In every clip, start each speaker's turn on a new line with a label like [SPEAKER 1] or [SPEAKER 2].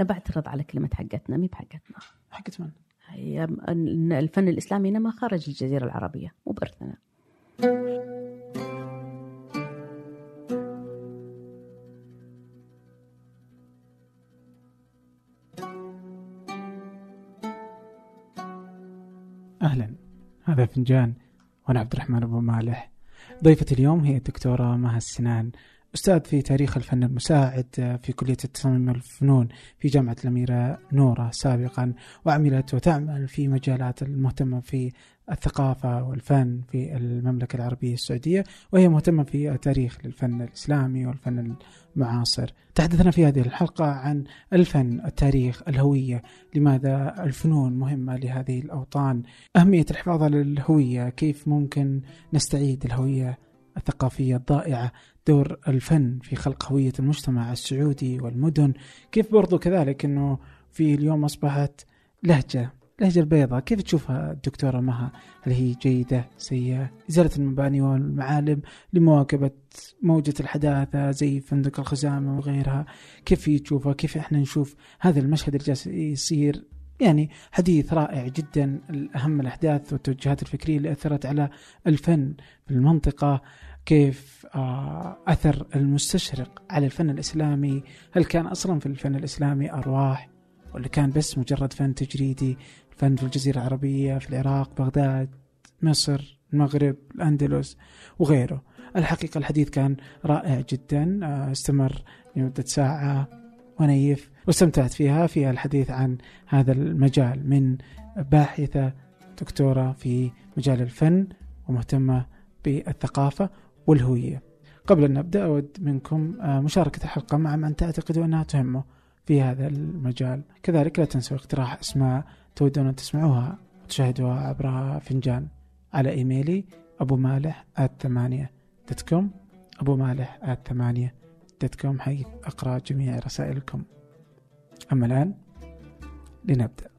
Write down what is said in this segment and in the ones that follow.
[SPEAKER 1] أنا بعترض على كلمة حقتنا مي بحقتنا.
[SPEAKER 2] حقت من؟
[SPEAKER 1] هي الفن الإسلامي إنما خارج الجزيرة العربية مو بإرثنا.
[SPEAKER 2] أهلا. هذا فنجان وأنا عبد الرحمن أبو مالح. ضيفة اليوم هي الدكتورة مها السنان أستاذ في تاريخ الفن المساعد في كلية التصميم والفنون في جامعة الأميرة نورة سابقا وعملت وتعمل في مجالات المهتمة في الثقافة والفن في المملكة العربية السعودية وهي مهتمة في التاريخ للفن الإسلامي والفن المعاصر. تحدثنا في هذه الحلقة عن الفن التاريخ الهوية لماذا الفنون مهمة لهذه الأوطان؟ أهمية الحفاظ على الهوية كيف ممكن نستعيد الهوية الثقافية الضائعة؟ دور الفن في خلق هوية المجتمع السعودي والمدن. كيف برضو كذلك أنه في اليوم أصبحت لهجة لهجة البيضاء كيف تشوفها الدكتورة مها؟ هل هي جيدة سيئة؟ إزالة المباني والمعالم لمواكبة موجة الحداثة زي فندق الخزامة وغيرها كيف تشوفها؟ كيف إحنا نشوف هذا المشهد اللي جالس يصير؟ يعني حديث رائع جدا أهم الأحداث والتوجهات الفكرية اللي أثرت على الفن في المنطقة. كيف أثر المستشرق على الفن الإسلامي؟ هل كان أصلا في الفن الإسلامي أرواح؟ ولا كان بس مجرد فن تجريدي؟ فن في الجزيرة العربية في العراق بغداد مصر المغرب الأندلس وغيره. الحقيقة الحديث كان رائع جدا استمر لمدة ساعة ونيف واستمتعت فيها في الحديث عن هذا المجال من باحثة دكتورة في مجال الفن ومهتمة بالثقافة. والهوية. قبل أن نبدأ أود منكم مشاركة الحلقة مع من تعتقدوا أنها تهمه في هذا المجال. كذلك لا تنسوا اقتراح أسماء تودون أن تسمعوها وتشاهدوها عبر فنجان على إيميلي أبو مالح ثمانية دوت كوم أبو مالح ثمانية دوت كوم حيث أقرأ جميع رسائلكم. أما الآن لنبدأ.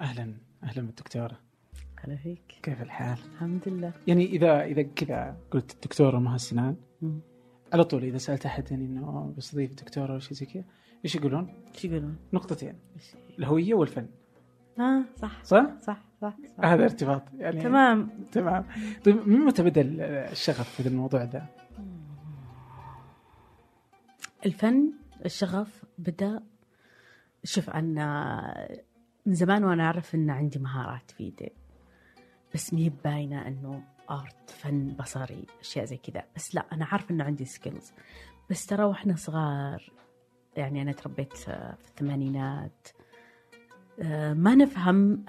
[SPEAKER 2] أهلا أهلا بالدكتورة.
[SPEAKER 1] هلا فيك
[SPEAKER 2] كيف الحال؟
[SPEAKER 1] الحمد لله
[SPEAKER 2] يعني إذا إذا كذا قلت الدكتورة مها سنان على طول إذا سألت أحد يعني إنه بستضيف دكتورة أو شيء زي كذا إيش يقولون؟
[SPEAKER 1] إيش يقولون؟
[SPEAKER 2] نقطتين الهوية والفن
[SPEAKER 1] آه صح
[SPEAKER 2] صح؟
[SPEAKER 1] صح صح, صح.
[SPEAKER 2] هذا ارتباط يعني
[SPEAKER 1] تمام
[SPEAKER 2] تمام طيب من متى بدأ الشغف في الموضوع ذا؟
[SPEAKER 1] الفن الشغف بدأ شوف أنا من زمان وأنا أعرف إن عندي مهارات في يدي بس مي باينة إنه art فن بصري أشياء زي كذا. بس لا أنا عارفة إنه عندي skills بس ترى وإحنا صغار يعني أنا تربيت في الثمانينات. ما نفهم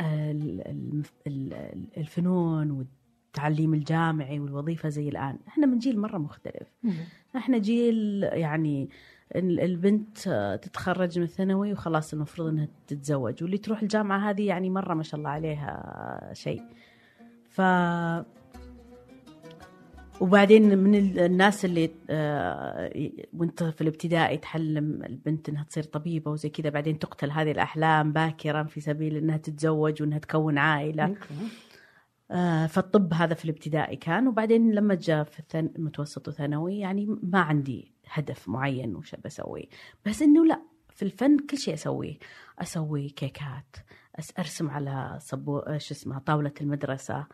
[SPEAKER 1] الفنون والتعليم الجامعي والوظيفة زي الآن. إحنا من جيل مرة مختلف. إحنا جيل يعني البنت تتخرج من الثانوي وخلاص المفروض إنها تتزوج. واللي تروح الجامعة هذه يعني مرة ما شاء الله عليها شيء. ف وبعدين من الناس اللي آه وانت في الابتدائي تحلم البنت إنها تصير طبيبة وزي كذا بعدين تقتل هذه الأحلام باكرا في سبيل إنها تتزوج وإنها تكون عائلة. آه فالطب هذا في الابتدائي كان وبعدين لما جاء في الثن... المتوسط وثانوي يعني ما عندي هدف معين وش بسوي بس إنه لا في الفن كل شيء أسويه. أسوي كيكات أرسم على صبو شو اسمها طاولة المدرسة.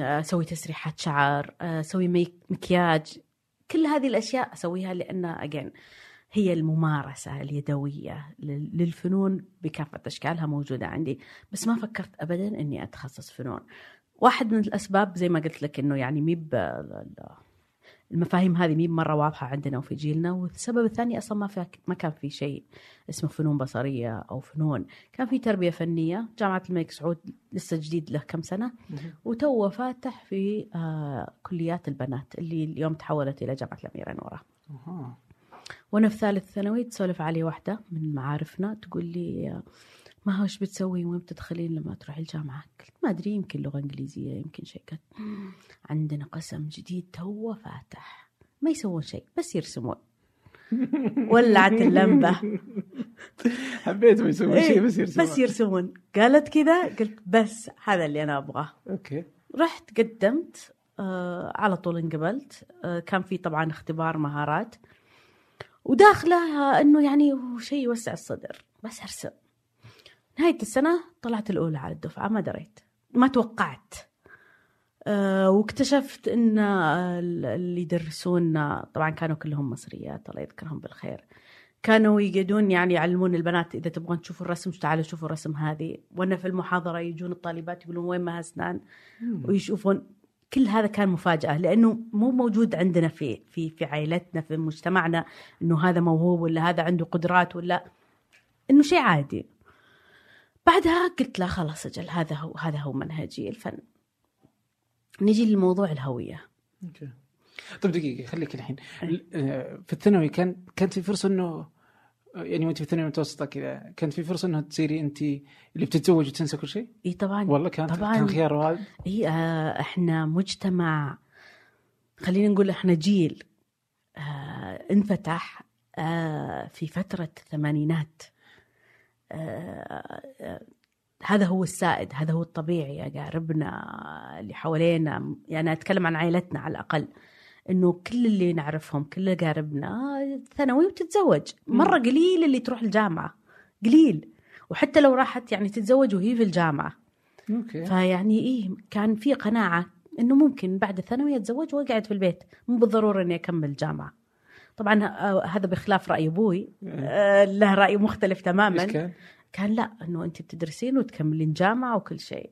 [SPEAKER 1] أسوي تسريحات شعر أسوي مكياج. كل هذه الأشياء أسويها لأن اجين هي الممارسة اليدوية للفنون بكافة أشكالها موجودة عندي. بس ما فكرت ابدا إني أتخصص فنون. واحد من الأسباب زي ما قلت لك إنه يعني مي المفاهيم هذه مي مرة واضحة عندنا وفي جيلنا والسبب الثاني أصلا ما, في ما كان في شيء اسمه فنون بصرية أو فنون. كان في تربية فنية جامعة الملك سعود لسه جديد له كم سنة وتوه فاتح في آه كليات البنات اللي اليوم تحولت إلى جامعة الأميرة نورة وأنا في ثالث ثانوي تسولف علي واحدة من معارفنا تقول لي ما هو إيش بتسوي وين بتدخلين لما تروحي الجامعة؟ قلت ما أدري يمكن لغة إنجليزية يمكن شيء. قلت عندنا قسم جديد توه فاتح. ما يسوون شيء بس يرسمون. ولعت اللمبة.
[SPEAKER 2] حبيتهم يسوون شيء بس يرسمون.
[SPEAKER 1] بس يرسمون. قالت كذا قلت بس هذا اللي أنا أبغاه.
[SPEAKER 2] أوكي.
[SPEAKER 1] رحت قدمت آه على طول انقبلت. آه كان في طبعا اختبار مهارات. وداخله إنه يعني شيء يوسع الصدر بس أرسم. نهاية السنة طلعت الأولى على الدفعة ما دريت ما توقعت. أه واكتشفت إن اللي يدرسونا طبعا كانوا كلهم مصريات الله يذكرهم بالخير. كانوا يقعدون يعني يعلمون البنات إذا تبغون تشوفوا الرسم تعالوا شوفوا الرسم هذه. وأنا في المحاضرة يجون الطالبات يقولون وين ما اسنان ويشوفون. كل هذا كان مفاجأة لأنه مو موجود عندنا في في في عائلتنا في مجتمعنا إنه هذا موهوب ولا هذا عنده قدرات ولا إنه شيء عادي. بعدها قلت لا خلاص أجل هذا هو هذا هو منهجي الفن. نجي لموضوع الهوية.
[SPEAKER 2] okay. طيب دقيقة خليك الحين. آه، في الثانوي كان كانت في فرصة إنه يعني وأنت في الثانويه المتوسطه كذا كانت في فرصة إنه تصيري أنت اللي بتتزوج وتنسى كل شيء؟
[SPEAKER 1] إي طبعا.
[SPEAKER 2] والله كان
[SPEAKER 1] طبعا.
[SPEAKER 2] كان خيار واحد
[SPEAKER 1] إي آه إحنا مجتمع خلينا نقول إحنا جيل آه انفتح آه في فترة الثمانينات. هذا هو السائد هذا هو الطبيعي اقاربنا اللي حوالينا. يعني أتكلم عن عائلتنا على الأقل إنه كل اللي نعرفهم كل اقاربنا ثانوي وتتزوج. مرة قليل اللي تروح الجامعة قليل. وحتى لو راحت يعني تتزوج وهي في الجامعة.
[SPEAKER 2] أوكي.
[SPEAKER 1] فيعني إيه كان في قناعة إنه ممكن بعد الثانوي أتزوج وأقعد في البيت. مو بالضرورة إني أكمل جامعة. طبعا ه- هذا بخلاف رأي أبوي. آه، له رأي مختلف تماما.
[SPEAKER 2] كان؟
[SPEAKER 1] كان لا إنه أنت بتدرسين وتكملين جامعة وكل شيء.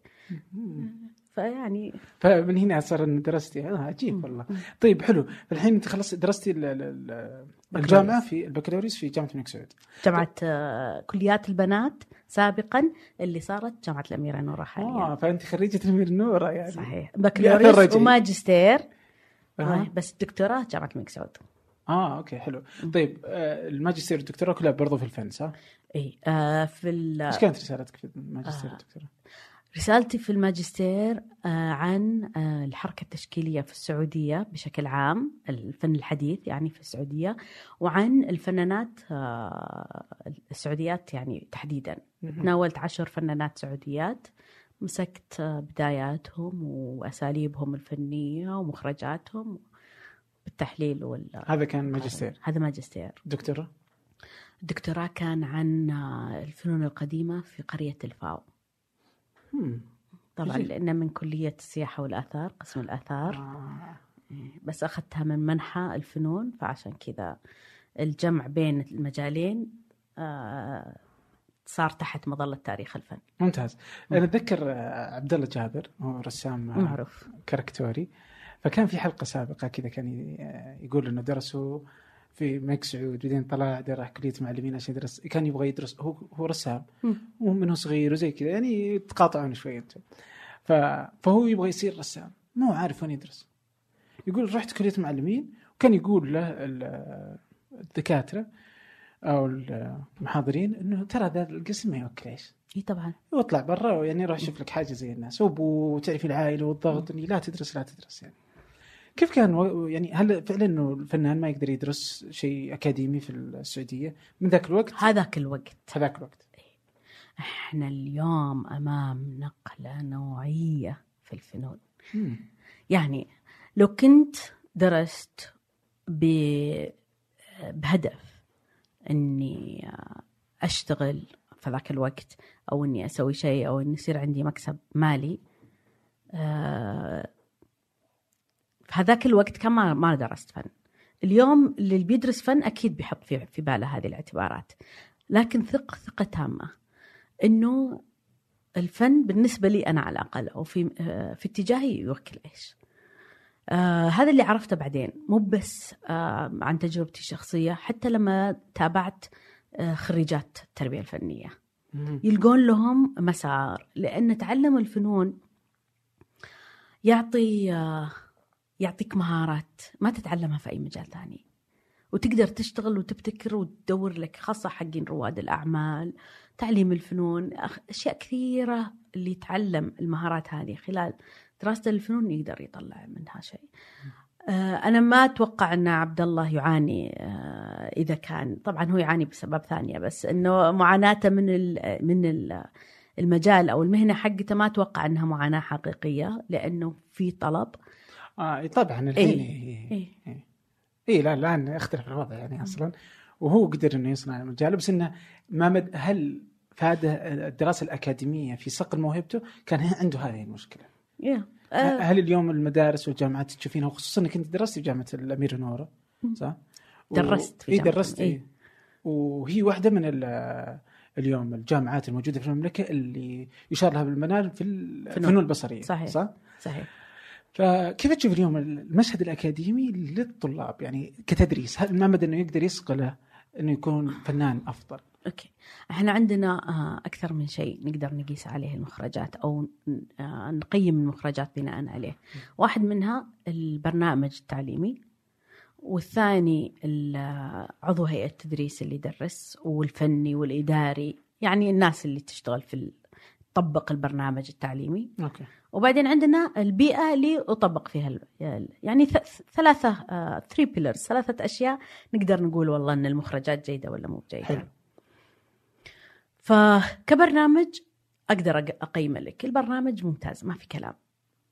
[SPEAKER 1] فيعني
[SPEAKER 2] فمن هنا صار ان درستي. آه عجيب والله. طيب حلو. الحين أنت خلصت درستي ال- ال- ال- الجامعة في البكالوريوس في جامعة الملك سعود.
[SPEAKER 1] جامعة آه، كليات البنات سابقا اللي صارت جامعة الأميرة نورة حاليا.
[SPEAKER 2] آه فأنت خريجة الأمير النور يعني.
[SPEAKER 1] صحيح. بكالوريوس. وماجستير.
[SPEAKER 2] أها.
[SPEAKER 1] بس الدكتوراه جامعة الملك سعود.
[SPEAKER 2] آه okay حلو طيب آه الماجستير والدكتوراه كلها برضو في الفن صح؟
[SPEAKER 1] إي آه في ال-
[SPEAKER 2] إيش كانت رسالتك في الماجستير
[SPEAKER 1] آه.
[SPEAKER 2] والدكتوراه؟
[SPEAKER 1] رسالتي في الماجستير آه، عن آه، الحركة التشكيلية في السعودية بشكل عام الفن الحديث يعني في السعودية وعن الفنانات آه، السعوديات يعني تحديدا تناولت عشر فنانات سعوديات مسكت بداياتهم وأساليبهم الفنية ومخرجاتهم بالتحليل وال
[SPEAKER 2] هذا كان ماجستير.
[SPEAKER 1] هذا ماجستير.
[SPEAKER 2] دكتوراه
[SPEAKER 1] الدكتوراه كان عن الفنون القديمة في قرية الفاو. طبعا. لأنه من كلية السياحة والآثار قسم الآثار.
[SPEAKER 2] آه.
[SPEAKER 1] بس أخذتها من منحى الفنون فعشان كذا الجمع بين المجالين آه، صار تحت مظلة تاريخ الفن.
[SPEAKER 2] ممتاز. أنا أتذكر آه، عبد الله جابر هو رسام آه،
[SPEAKER 1] معروف.
[SPEAKER 2] كاركتوري. فكان في حلقة سابقة كذا كان ي- يقول إنه درسوا في ملك سعود بعدين طلع راح كلية معلمين عشان يدرس. كان يبغى يدرس. هو هو رسام. ومنه صغير وزي كذا يعني يتقاطعون شوي أنتم. فهو يبغى يصير رسام. مو عارف وين يدرس. يقول رحت كلية معلمين وكان يقول له ال- الدكاترة أو المحاضرين إنه ترى ذا القسم ما يوكل إيش؟
[SPEAKER 1] إي طبعا.
[SPEAKER 2] واطلع برا يعني روح شوف لك حاجة زي الناس. وابو تعرف العائلة والضغط إني لا تدرس لا تدرس يعني. كيف كان يعني هل فعلا إنه الفنان ما يقدر يدرس شيء أكاديمي في السعودية؟ من ذاك الوقت؟
[SPEAKER 1] هذاك الوقت.
[SPEAKER 2] هذاك الوقت.
[SPEAKER 1] إحنا اليوم أمام نقلة نوعية في الفنون.
[SPEAKER 2] مم.
[SPEAKER 1] يعني لو كنت درست ب... بهدف إني أشتغل في ذاك الوقت أو إني أسوي شيء أو إني يصير عندي مكسب مالي آه، هذاك الوقت كان ما ما درست فن. اليوم اللي بيدرس فن أكيد بيحط في في باله هذه الاعتبارات. لكن ثق ثقة تامة. إنه الفن بالنسبة لي أنا على الأقل أو في آه، في اتجاهي يوكل إيش. آه هذا اللي عرفته بعدين. مو بس آه عن تجربتي الشخصية حتى لما تابعت آه خريجات التربية
[SPEAKER 2] الفنية.
[SPEAKER 1] يلقون لهم مسار. لأن تعلم الفنون يعطي آه، يعطيك مهارات ما تتعلمها في أي مجال ثاني. وتقدر تشتغل وتبتكر وتدور لك خاصة حقين رواد الأعمال تعليم الفنون أشياء كثيرة اللي يتعلم المهارات هذه. خلال دراسة الفنون يقدر يطلع منها شيء. آه، أنا ما أتوقع أن عبد الله يعاني آه، إذا كان طبعا هو يعاني بسبب ثانية بس أنه معاناته من من ال المجال أو المهنة حقته ما أتوقع أنها معاناة حقيقية لأنه في طلب.
[SPEAKER 2] آه طبعا الحين إيه.
[SPEAKER 1] إيه.
[SPEAKER 2] إيه. إيه لا الآن اختلف الوضع يعني أصلا وهو قدر إنه يصنع المجال بس إنه ما مد هل فاده الدراسة الأكاديمية في صقل موهبته كان عنده هذه المشكلة
[SPEAKER 1] yeah.
[SPEAKER 2] هل اليوم المدارس والجامعات تشوفينها وخصوصا إنك أنت درست في جامعة الاميره نوره صح؟
[SPEAKER 1] درست
[SPEAKER 2] في إي درست إيه؟ وهي واحدة من اليوم الجامعات الموجودة في المملكة اللي يشار لها بالبنان في الفنون البصرية
[SPEAKER 1] صحيح
[SPEAKER 2] صح؟
[SPEAKER 1] صحيح
[SPEAKER 2] فكيف تشوف اليوم المشهد الأكاديمي للطلاب؟ يعني كتدريس هل ما مدى إنه يقدر يصقله إنه يكون فنان أفضل؟
[SPEAKER 1] okay. إحنا عندنا أكثر من شيء نقدر نقيس عليه المخرجات أو نقيم المخرجات بناء عليه. واحد منها البرنامج التعليمي والثاني عضو هيئة التدريس اللي يدرس والفني والإداري يعني الناس اللي تشتغل في تطبق البرنامج التعليمي.
[SPEAKER 2] okay.
[SPEAKER 1] وبعدين عندنا البيئة اللي أطبق فيها يعني ثلاثة three pillars ثلاثة أشياء نقدر نقول والله إن المخرجات جيدة ولا مو جيده حلو. فكبرنامج أقدر اقيم لك. البرنامج ممتاز ما في كلام.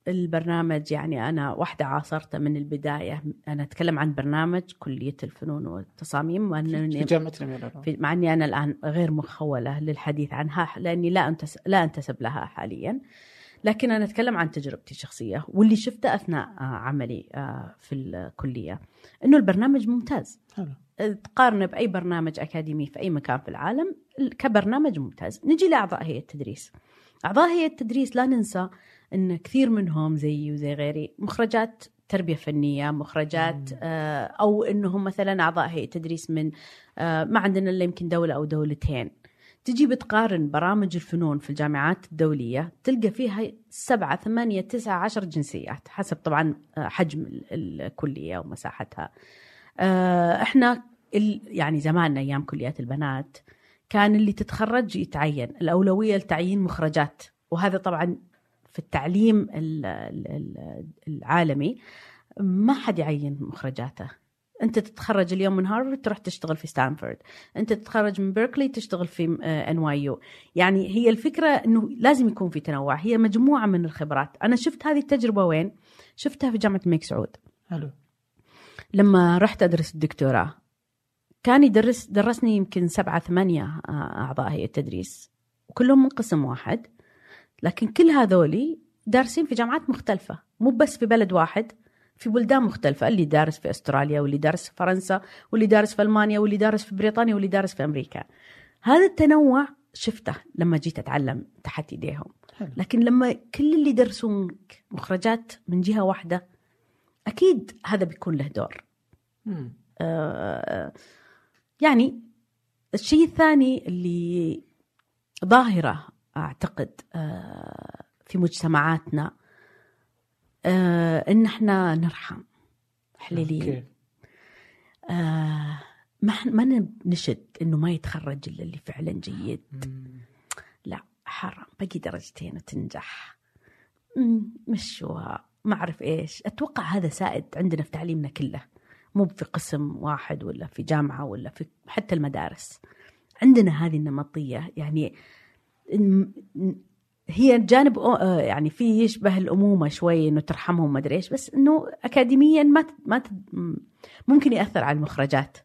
[SPEAKER 1] البرنامج يعني أنا واحدة عاصرته من البداية. أنا أتكلم عن برنامج كلية الفنون والتصاميم
[SPEAKER 2] في جامعة الاميره
[SPEAKER 1] مع إني أنا الآن غير مخولة للحديث عنها لأني لا انتسب لا أنتسب لها حاليا. لكن أنا أتكلم عن تجربتي الشخصية واللي شفته أثناء عملي في الكلية. إنه البرنامج ممتاز.
[SPEAKER 2] حلو.
[SPEAKER 1] تقارنه بأي برنامج أكاديمي في أي مكان في العالم كبرنامج ممتاز. نجي لأعضاء هيئة التدريس. أعضاء هيئة التدريس لا ننسى إن كثير منهم زيي وزي غيري مخرجات تربية فنية مخرجات آه أو إنهم مثلا أعضاء هيئة تدريس من آه ما عندنا إلا يمكن دولة أو دولتين. تجي بتقارن برامج الفنون في الجامعات الدولية تلقى فيها سبعة ثمانية تسعة عشر جنسيات حسب طبعا آه، حجم الكلية ومساحتها إحنا يعني زماننا أيام كليات البنات كان اللي تتخرج يتعين الأولوية لتعيين مخرجات. وهذا طبعا في التعليم العالمي ما حد يعين مخرجاته. انت تتخرج اليوم من هارفارد تروح تشتغل في ستانفورد. انت تتخرج من بيركلي تشتغل في NYU يعني هي الفكرة إنه لازم يكون في تنوع. هي مجموعة من الخبرات. أنا شفت هذه التجربة وين؟ شفتها في جامعة الملك سعود.
[SPEAKER 2] حلو.
[SPEAKER 1] لما رحت أدرس الدكتوراه كان يدرس درسني يمكن سبعة ثمانية آه، أعضاء هيئة التدريس. وكلهم من قسم واحد. لكن كل هذولي دارسين في جامعات مختلفة مو بس في بلد واحد في بلدان مختلفة اللي دارس في أستراليا واللي دارس في فرنسا واللي دارس في ألمانيا واللي دارس في بريطانيا واللي دارس في أمريكا. هذا التنوع شفته لما جيت أتعلم تحت إيديهم. لكن لما كل اللي يدرسون مخرجات من جهة واحدة أكيد هذا بيكون له دور. آه يعني الشيء الثاني اللي ظاهرة أعتقد آه في مجتمعاتنا آه إن إحنا نرحم حليلين. آه ما ما نشد إنه ما يتخرج إلا اللي فعلا جيد. لا حرام. باقي درجتين وتنجح. مشوها. ما أعرف إيش. أتوقع هذا سائد عندنا في تعليمنا كله. مو في قسم واحد ولا في جامعة ولا في حتى المدارس. عندنا هذه النمطية. يعني هي جانب آه، يعني في يشبه الأمومة شوي إنه ترحمهم ما أدري إيش بس إنه اكاديميا ما ما ممكن يأثر على المخرجات.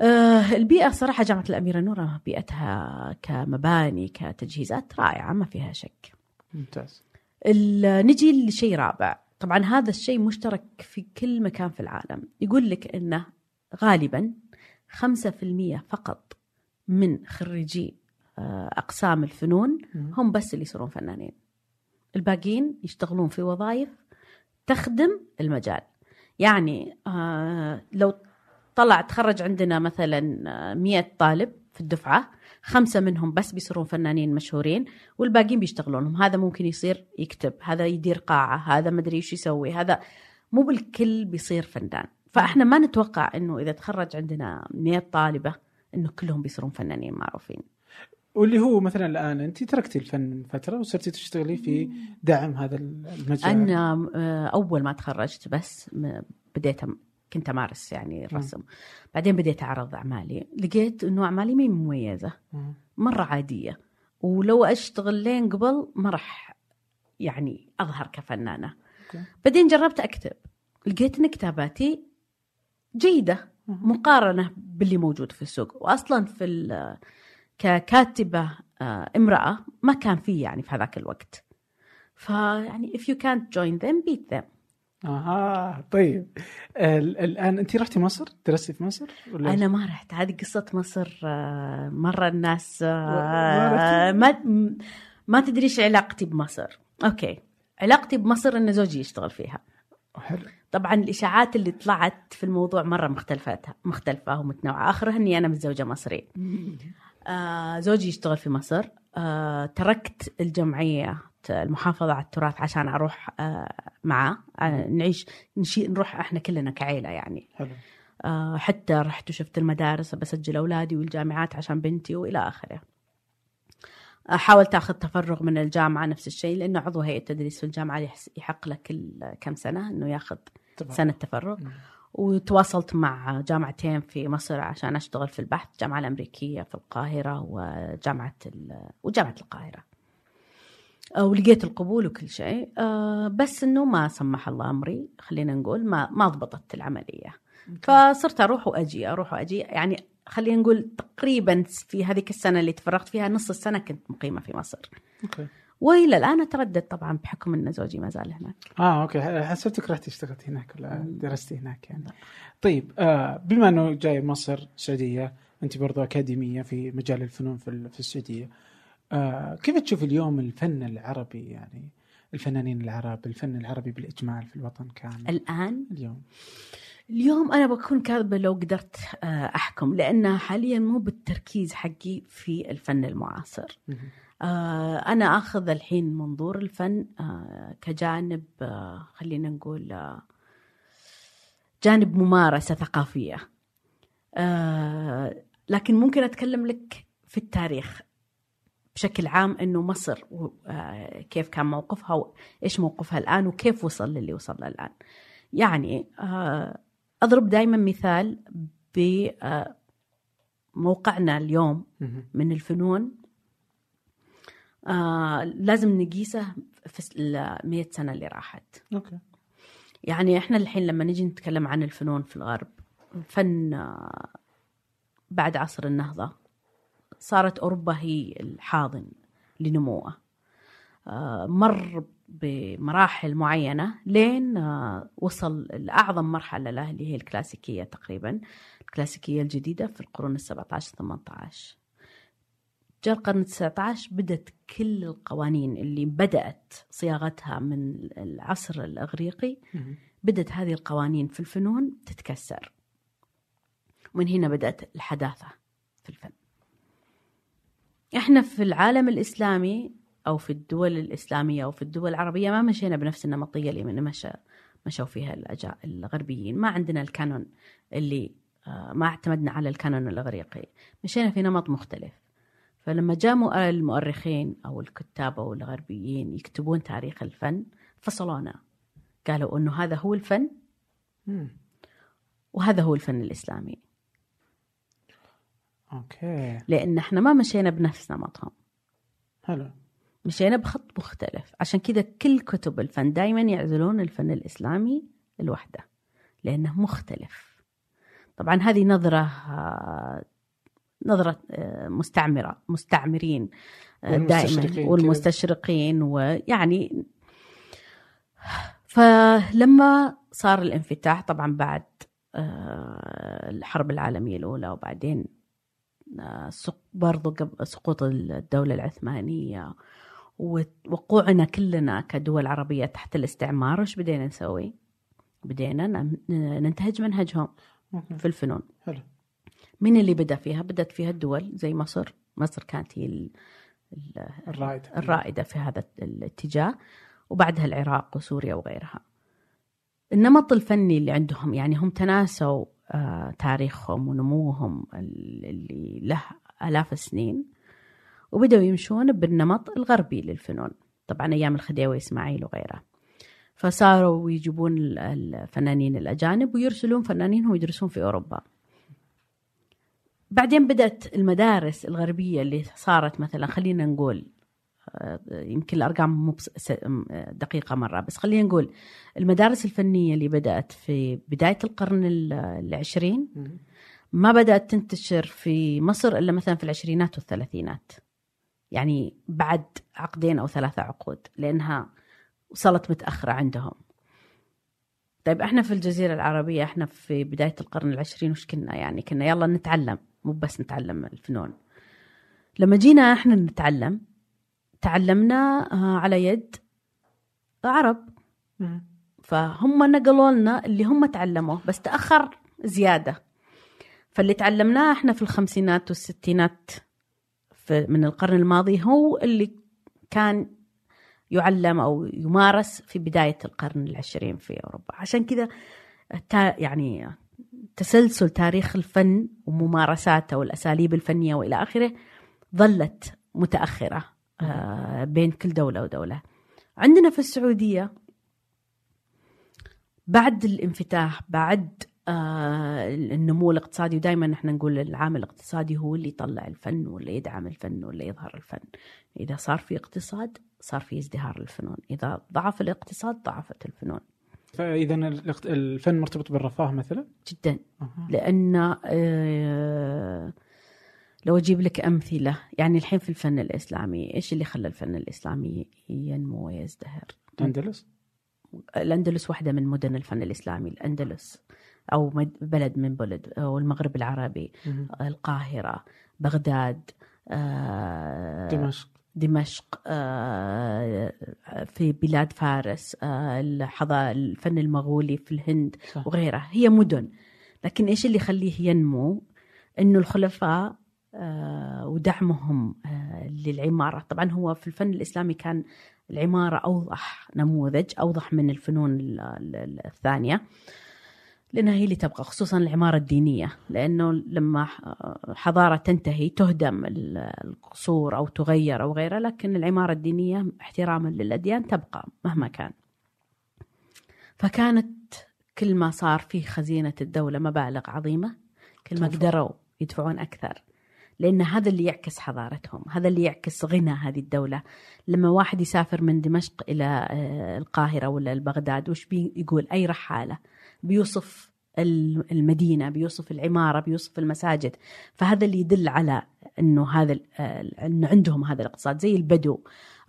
[SPEAKER 1] آه البيئة صراحة جامعة الأميرة نورة بيئتها كمباني كتجهيزات رائعة ما فيها شك.
[SPEAKER 2] ممتاز.
[SPEAKER 1] نجي لشيء رابع. طبعا هذا الشيء مشترك في كل مكان في العالم. يقول لك أنه غالبا 5% فقط من خريجي أقسام الفنون هم بس اللي يصيرون فنانين. الباقيين يشتغلون في وظائف تخدم المجال. يعني آه، لو طلع تخرج عندنا مثلا 100 آه، طالب في الدفعة خمسة منهم بس بيصيرون فنانين مشهورين والباقيين بيشتغلونهم. هذا ممكن يصير يكتب هذا يدير قاعة هذا مدري إيش يسوي هذا مو بالكل بيصير فنان. فإحنا ما نتوقع إنه إذا تخرج عندنا 100 طالبة إنه كلهم بيصيرون فنانين معروفين.
[SPEAKER 2] واللي هو مثلا الآن انت تركتي الفن فترة وصرتي تشتغلي في دعم هذا المجال.
[SPEAKER 1] أنا آه، أول ما تخرجت بس بديت كنت أمارس يعني الرسم. بعدين بديت أعرض أعمالي. لقيت إنه أعمالي مي مميزة. مرة عادية. ولو أشتغل لين قبل ما راح يعني أظهر كفنانة. بعدين جربت أكتب. لقيت إن كتاباتي جيدة. مقارنة باللي موجود في السوق. واصلا في ككاتبة آه، امرأة ما كان في يعني في هذاك الوقت. فيعني if you can't join them beat them.
[SPEAKER 2] أها طيب. ال- الآن انت رحتي مصر؟ درستي في مصر؟ ولا؟
[SPEAKER 1] أنا ما رحت. هذه قصة مصر آه، مرة الناس
[SPEAKER 2] ما
[SPEAKER 1] آه،؟ ما ما تدري إيش علاقتي بمصر. أوكي. علاقتي بمصر إن زوجي يشتغل فيها.
[SPEAKER 2] حلو.
[SPEAKER 1] طبعا الإشاعات اللي طلعت في الموضوع مرة مختلفه مختلفة ومتنوعة. آخرها إني أنا متزوجة مصري آه زوجي يشتغل في مصر. آه تركت الجمعية المحافظة على التراث عشان أروح آه معاه. نعيش نشي نروح إحنا كلنا كعيلة يعني.
[SPEAKER 2] حلو.
[SPEAKER 1] حتى رحت وشفت المدارس بسجل أولادي والجامعات عشان بنتي وإلى آخره. آه، حاولت آخذ تفرغ من الجامعة نفس الشيء لأنه عضو هيئة تدريس في الجامعة يحس- يحق له كل كم سنة إنه ياخذ
[SPEAKER 2] طبعا.
[SPEAKER 1] سنة تفرغ. وتواصلت مع جامعتين في مصر عشان أشتغل في البحث الجامعة الأمريكية في القاهرة وجامعة وجامعة القاهرة. آه، ولقيت القبول وكل شيء. آه، بس إنه ما سمح الله أمري خلينا نقول ما ما ضبطت العملية. فصرت أروح وأجي أروح وأجي. يعني خلينا نقول تقريبا في هذيك السنة اللي تفرغت فيها نص السنة كنت مقيمة في مصر.
[SPEAKER 2] okay.
[SPEAKER 1] وإلى الآن أتردد طبعا بحكم إن زوجي ما زال هناك.
[SPEAKER 2] آه okay. حسبتك رحتي اشتغلتي هناك ولا درستي هناك يعني؟ طيب آه بما إنه جاي مصر السعودية أنت برضو أكاديمية في مجال الفنون في في السعودية. آه كيف تشوف اليوم الفن العربي يعني؟ الفنانين العرب الفن العربي بالإجمال في الوطن كامل.
[SPEAKER 1] الآن؟
[SPEAKER 2] اليوم.
[SPEAKER 1] اليوم أنا بكون كاذبة لو قدرت آه، أحكم لأنها حاليا مو بالتركيز حقي في الفن المعاصر. آه، أنا آخذ الحين منظور الفن آه، كجانب آه، خلينا نقول جانب ممارسة ثقافية آه، لكن ممكن أتكلم لك في التاريخ بشكل عام إنه مصر كيف كان موقفها وايش موقفها الآن وكيف وصل للي وصل له الآن. يعني أضرب دائما مثال بموقعنا اليوم. من الفنون آه لازم نقيسه في المية سنة اللي راحت.
[SPEAKER 2] أوكي.
[SPEAKER 1] يعني إحنا الحين لما نجي نتكلم عن الفنون في الغرب الفن آه، بعد عصر النهضة صارت أوروبا هي الحاضن لنموه. آه، مر بمراحل معينة لين آه، وصل لأعظم مرحلة له اللي هي الكلاسيكية تقريبا الكلاسيكية الجديدة في القرون السبعة عشر 18 جاء القرن التسعة عشر بدأت كل القوانين اللي بدأت صياغتها من العصر الإغريقي. بدأت هذه القوانين في الفنون تتكسر. ومن هنا بدأت الحداثة في الفن. إحنا في العالم الإسلامي أو في الدول الإسلامية أو في الدول العربية ما مشينا بنفس النمطية اللي من مشى مشوا فيها الأجا- الغربيين. ما عندنا ال canon اللي آه، ما اعتمدنا على ال canon الإغريقي. مشينا في نمط مختلف. فلما جاء المؤرخين أو الكتاب أو الغربيين يكتبون تاريخ الفن فصلونا. قالوا إنه هذا هو الفن. وهذا هو الفن الإسلامي.
[SPEAKER 2] okay.
[SPEAKER 1] لأن إحنا ما مشينا بنفس نمطهم.
[SPEAKER 2] حلو.
[SPEAKER 1] مشينا بخط مختلف. عشان كذا كل كتب الفن دائما يعزلون الفن الإسلامي لوحده لأنه مختلف. طبعا هذه نظرة نظرة آه، مستعمرة مستعمرين آه، دائما. والمستشرقين ويعني فلما صار الانفتاح طبعا بعد آه، الحرب العالمية الأولى وبعدين برضو سقوط الدولة العثمانية ووقوعنا كلنا كدول عربية تحت الاستعمار إيش بدينا نسوي؟ بدينا ننتهج منهجهم في الفنون
[SPEAKER 2] حلو
[SPEAKER 1] مين اللي بدأ فيها؟ بدأت فيها الدول زي مصر، مصر كانت هي ال- ال-
[SPEAKER 2] الرائد
[SPEAKER 1] الرائدة في هذا الاتجاه وبعدها العراق وسوريا وغيرها. النمط الفني اللي عندهم يعني هم تناسوا آه، تاريخهم ونموهم ال- اللي له آلاف السنين وبدأوا يمشون بالنمط الغربي للفنون. طبعا أيام الخديوي إسماعيل وغيره. فصاروا يجيبون ال- الفنانين الأجانب ويرسلون فنانينهم يدرسون في أوروبا. بعدين بدأت المدارس الغربية اللي صارت مثلا خلينا نقول آه، يمكن الأرقام مو بس- س- م- دقيقة مرة بس خلينا نقول المدارس الفنية اللي بدأت في بداية القرن ال- العشرين ما بدأت تنتشر في مصر إلا مثلا في العشرينات والثلاثينات. يعني بعد عقدين أو ثلاثة عقود لأنها وصلت متأخرة عندهم. طيب إحنا في الجزيرة العربية إحنا في بداية القرن العشرين وش كنا؟ يعني كنا يلا نتعلم. مو بس نتعلم الفنون. لما جينا إحنا نتعلم تعلمنا آه، على يد عرب. فهم نقلوا لنا اللي هم تعلموه بس تأخر زيادة. فاللي تعلمناه إحنا في الخمسينات والستينات في من القرن الماضي هو اللي كان يعلم أو يمارس في بداية القرن العشرين في أوروبا. عشان كذا يعني تسلسل تاريخ الفن وممارساته والأساليب الفنية وإلى آخره ظلت متأخرة آه، بين كل دولة ودولة. عندنا في السعودية بعد الانفتاح بعد آه، النمو الاقتصادي ودائما إحنا نقول العامل الاقتصادي هو اللي يطلع الفن ولا يدعم الفن ولا يظهر الفن. إذا صار في اقتصاد صار في ازدهار الفنون. إذا ضعف الاقتصاد ضعفت الفنون.
[SPEAKER 2] فإذا الفن مرتبط بالرفاه مثلا؟
[SPEAKER 1] جدا.
[SPEAKER 2] أها.
[SPEAKER 1] لأن آه، لو أجيب لك أمثلة يعني الحين في الفن الإسلامي إيش اللي خلى الفن الإسلامي ينمو ويزدهر؟
[SPEAKER 2] الأندلس؟
[SPEAKER 1] الأندلس واحدة من مدن الفن الإسلامي الأندلس أو مد- بلد من بلد أو المغرب العربي القاهرة بغداد آه،
[SPEAKER 2] دمشق.
[SPEAKER 1] دمشق آه، في بلاد فارس آه، الفن المغولي في الهند
[SPEAKER 2] صح.
[SPEAKER 1] وغيرها. هي مدن. لكن إيش اللي يخليه ينمو؟ إنه الخلفاء آه، ودعمهم للعمارة. طبعا هو في الفن الإسلامي كان العمارة أوضح نموذج أوضح من الفنون ال- ال- الثانية. لأنها هي اللي تبقى خصوصا العمارة الدينية لأنه لما ح- حضارة تنتهي تهدم ال- القصور أو تغير أو غيره لكن العمارة الدينية احتراما للأديان تبقى مهما كان. فكانت كل ما صار في خزينة الدولة مبالغ عظيمة كل ما. قدروا يدفعون أكثر لأن هذا اللي يعكس حضارتهم هذا اللي يعكس غنى هذه الدولة. لما واحد يسافر من دمشق إلى آه، القاهرة ولا بغداد وش بيقول أي رحالة. بيوصف ال- المدينة بيوصف العمارة بيوصف المساجد. فهذا اللي يدل على إنه هذا آه، إنه عندهم هذا الاقتصاد. زي البدو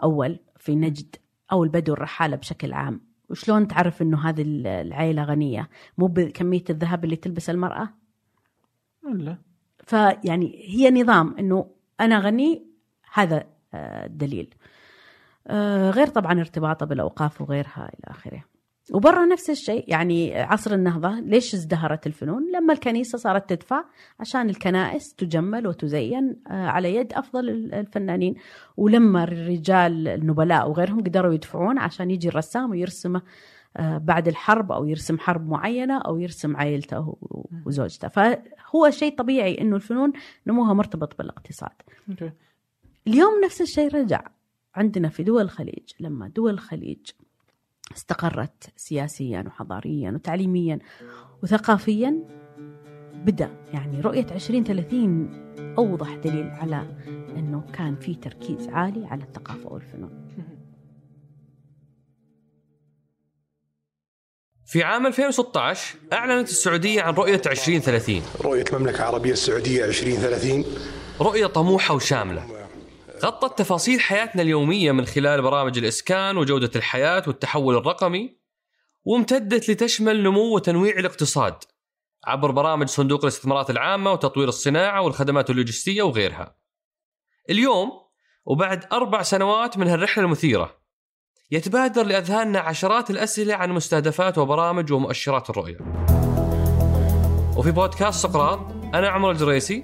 [SPEAKER 1] أول في نجد أو البدو الرحالة بشكل عام. وشلون تعرف إنه هذه ال- العائله غنية؟ مو بكمية الذهب اللي تلبس المرأة؟
[SPEAKER 2] لا
[SPEAKER 1] فيعني هي نظام إنه أنا غني هذا آه، الدليل آه، غير طبعا ارتباطه بالأوقاف وغيرها إلى آخره. وبرا نفس الشيء. يعني عصر النهضة ليش ازدهرت الفنون؟ لما الكنيسة صارت تدفع عشان الكنائس تجمل وتزين آه، على يد أفضل ال- الفنانين. ولما الرجال النبلاء وغيرهم قدروا يدفعون عشان يجي الرسام ويرسمه آه، بعد الحرب أو يرسم حرب معينة أو يرسم عائلته وزوجته. فهو شيء طبيعي أنه الفنون نموها مرتبط بالاقتصاد. اليوم نفس الشيء رجع عندنا في دول الخليج. لما دول الخليج استقرت سياسيا وحضاريا وتعليميا وثقافيا بدأ يعني رؤية 2030 أوضح دليل على أنه كان في تركيز عالي على الثقافة والفنون.
[SPEAKER 3] في عام 2016 أعلنت السعودية عن رؤية 2030
[SPEAKER 4] رؤية المملكة العربية السعودية 2030
[SPEAKER 3] رؤية طموحة وشاملة. غطت تفاصيل حياتنا اليومية من خلال برامج الإسكان وجودة الحياة والتحول الرقمي وامتدت لتشمل نمو وتنويع الاقتصاد عبر برامج صندوق الاستثمارات العامة وتطوير الصناعة والخدمات اللوجستية وغيرها. اليوم وبعد أربع سنوات من هالرحلة المثيرة يتبادر لأذهاننا عشرات الأسئلة عن مستهدفات وبرامج ومؤشرات الرؤية. وفي بودكاست سقراط أنا عمر الجريسي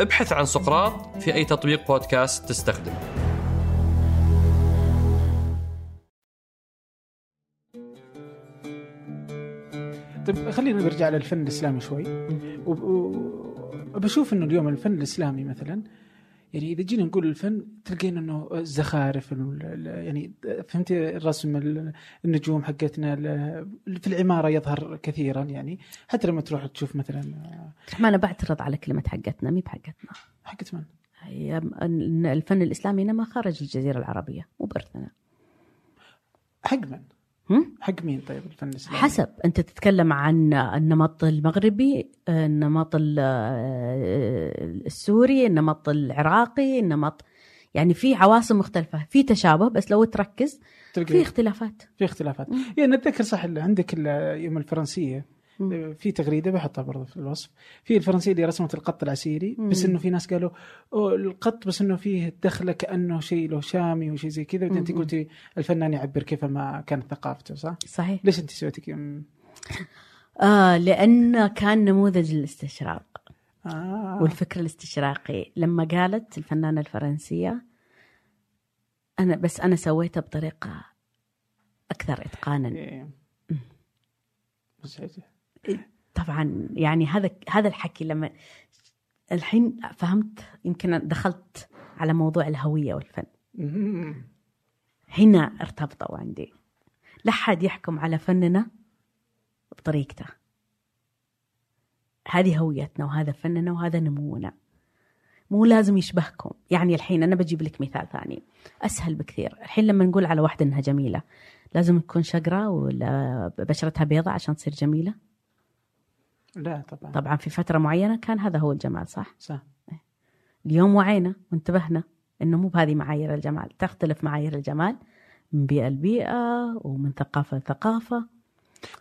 [SPEAKER 3] ابحث عن سقراط في أي تطبيق بودكاست تستخدم
[SPEAKER 2] طيب خلينا نرجع للفن الإسلامي شوي. وبشوف أنه اليوم الفن الإسلامي مثلاً يعني إذا جينا نقول الفن تلقين إنه الزخارف ال- ال- يعني فهمتي الرسم ال- النجوم حقتنا في العمارة يظهر كثيرا يعني حتى لما تروح تشوف مثلا
[SPEAKER 1] ما أنا بعترض على كلمة حقتنا مي بحقتنا
[SPEAKER 2] حقت من؟
[SPEAKER 1] الفن الإسلامي إنما خارج الجزيرة العربية مو بارثنا
[SPEAKER 2] حق من؟ حق مين طيب الفن الإسلامي؟
[SPEAKER 1] حسب أنت تتكلم عن النمط المغربي النمط ال- السوري النمط العراقي النمط يعني في عواصم مختلفة في تشابه بس لو تركز في اختلافات
[SPEAKER 2] في اختلافات. يعني أتذكر صح عندك ال- يوم الفرنسية
[SPEAKER 1] مم.
[SPEAKER 2] في تغريدة بحطها برضه في الوصف في الفرنسيه اللي رسمت القط العسيري. بس إنه في ناس قالوا القط بس إنه فيه دخلة كأنه شيء له شامي وشيء زي كذا بعدين انت. قلتي الفنان يعبر كيف ما كانت ثقافته صح؟
[SPEAKER 1] صحيح
[SPEAKER 2] ليش أنت سويتي كذا؟
[SPEAKER 1] آه لأن كان نموذج الاستشراق
[SPEAKER 2] آه.
[SPEAKER 1] والفكر الاستشراقي لما قالت الفنانة الفرنسية أنا بس أنا سويتها بطريقة أكثر إتقانا
[SPEAKER 2] إيه.
[SPEAKER 1] طبعا يعني هذا هذا الحكي لما الحين فهمت يمكن دخلت على موضوع الهوية والفن. هنا ارتبطوا عندي. لا حد يحكم على فننا بطريقته. هذه هويتنا وهذا فننا وهذا نمونا. مو لازم يشبهكم. يعني الحين أنا بجيب لك مثال ثاني. أسهل بكثير. الحين لما نقول على واحدة إنها جميلة لازم تكون شقرة ولا بشرتها بيضاء عشان تصير جميلة؟
[SPEAKER 2] لا طبعا.
[SPEAKER 1] طبعا في فترة معينة كان هذا هو الجمال صح؟
[SPEAKER 2] صح.
[SPEAKER 1] اليوم وعينا وانتبهنا إنه مو بهذه معايير الجمال تختلف معايير الجمال من بيئة لبيئة ومن ثقافة لثقافة.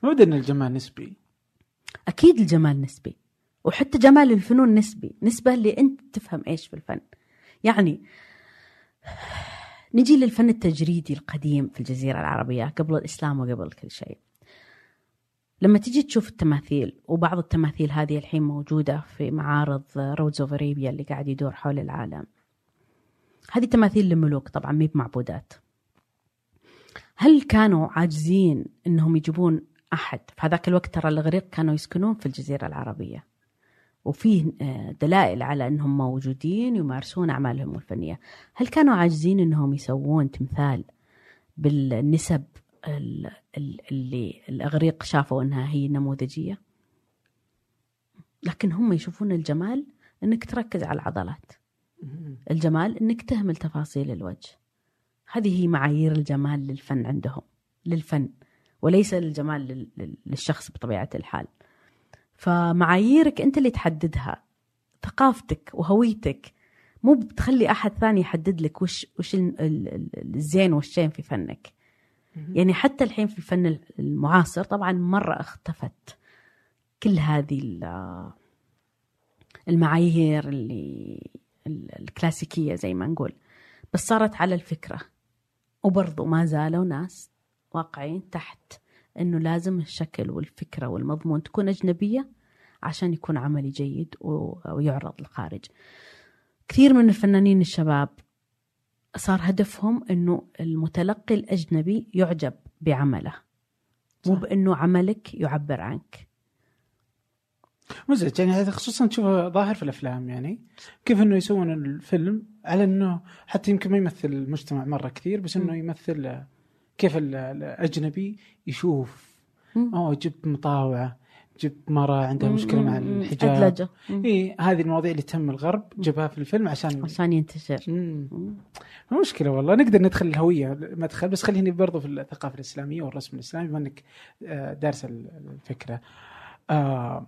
[SPEAKER 2] مبدا إن الجمال نسبي.
[SPEAKER 1] أكيد الجمال نسبي وحتى جمال الفنون نسبي نسبة اللي أنت تفهم إيش في الفن. يعني نجي للفن التجريدي القديم في الجزيرة العربية قبل الإسلام وقبل كل شيء. لما تجي تشوف التماثيل وبعض التماثيل هذه الحين موجودة في معارض Roads of Arabia اللي قاعد يدور حول العالم. هذه تماثيل لملوك طبعا مي بمعبودات. هل كانوا عاجزين إنهم يجيبون أحد؟ في هذاك الوقت ترى الأغريق كانوا يسكنون في الجزيرة العربية. وفيه آه، دلائل على إنهم موجودين يمارسون أعمالهم الفنية. هل كانوا عاجزين إنهم يسوون تمثال بالنسب ال- ال- اللي الأغريق شافوا إنها هي نموذجية. لكن هم يشوفون الجمال إنك تركز على العضلات. الجمال إنك تهمل تفاصيل الوجه. هذه هي معايير الجمال للفن عندهم للفن وليس الجمال لل- لل- للشخص بطبيعة الحال. فمعاييرك أنت اللي تحددها. ثقافتك وهويتك. مو بتخلي أحد ثاني يحدد لك وش, وش ال- ال- ال- الزين والشين في فنك. يعني حتى الحين في الفن المعاصر طبعا مرة اختفت كل هذه ال- المعايير اللي ال- الكلاسيكية زي ما نقول. بس صارت على الفكرة. وبرضو ما زالوا ناس واقعين تحت إنه لازم الشكل والفكرة والمضمون تكون أجنبية عشان يكون عملي جيد ويعرض للخارج. كثير من الفنانين الشباب صار هدفهم إنه المتلقي الأجنبي يعجب بعمله مو. بإنه عملك يعبر عنك.
[SPEAKER 2] مزعج يعني هذا خصوصا تشوفه ظاهر في الأفلام يعني كيف إنه يسوون الفيلم على إنه حتى يمكن ما يمثل المجتمع مرة كثير بس
[SPEAKER 1] إنه.
[SPEAKER 2] يمثل كيف ال- الأجنبي يشوف. أوه جبت مطاوعة جبت مره عندها مشكلة مع. الحجاب
[SPEAKER 1] أدلجة.
[SPEAKER 2] اي هذه المواضيع اللي تهم الغرب جابها في الفيلم عشان
[SPEAKER 1] عشان ينتشر.
[SPEAKER 2] مشكلة والله نقدر ندخل الهوية مدخل بس خليني برضو في الثقافة الإسلامية والرسم الإسلامي بما أنك آه، دارس الفكرة آه،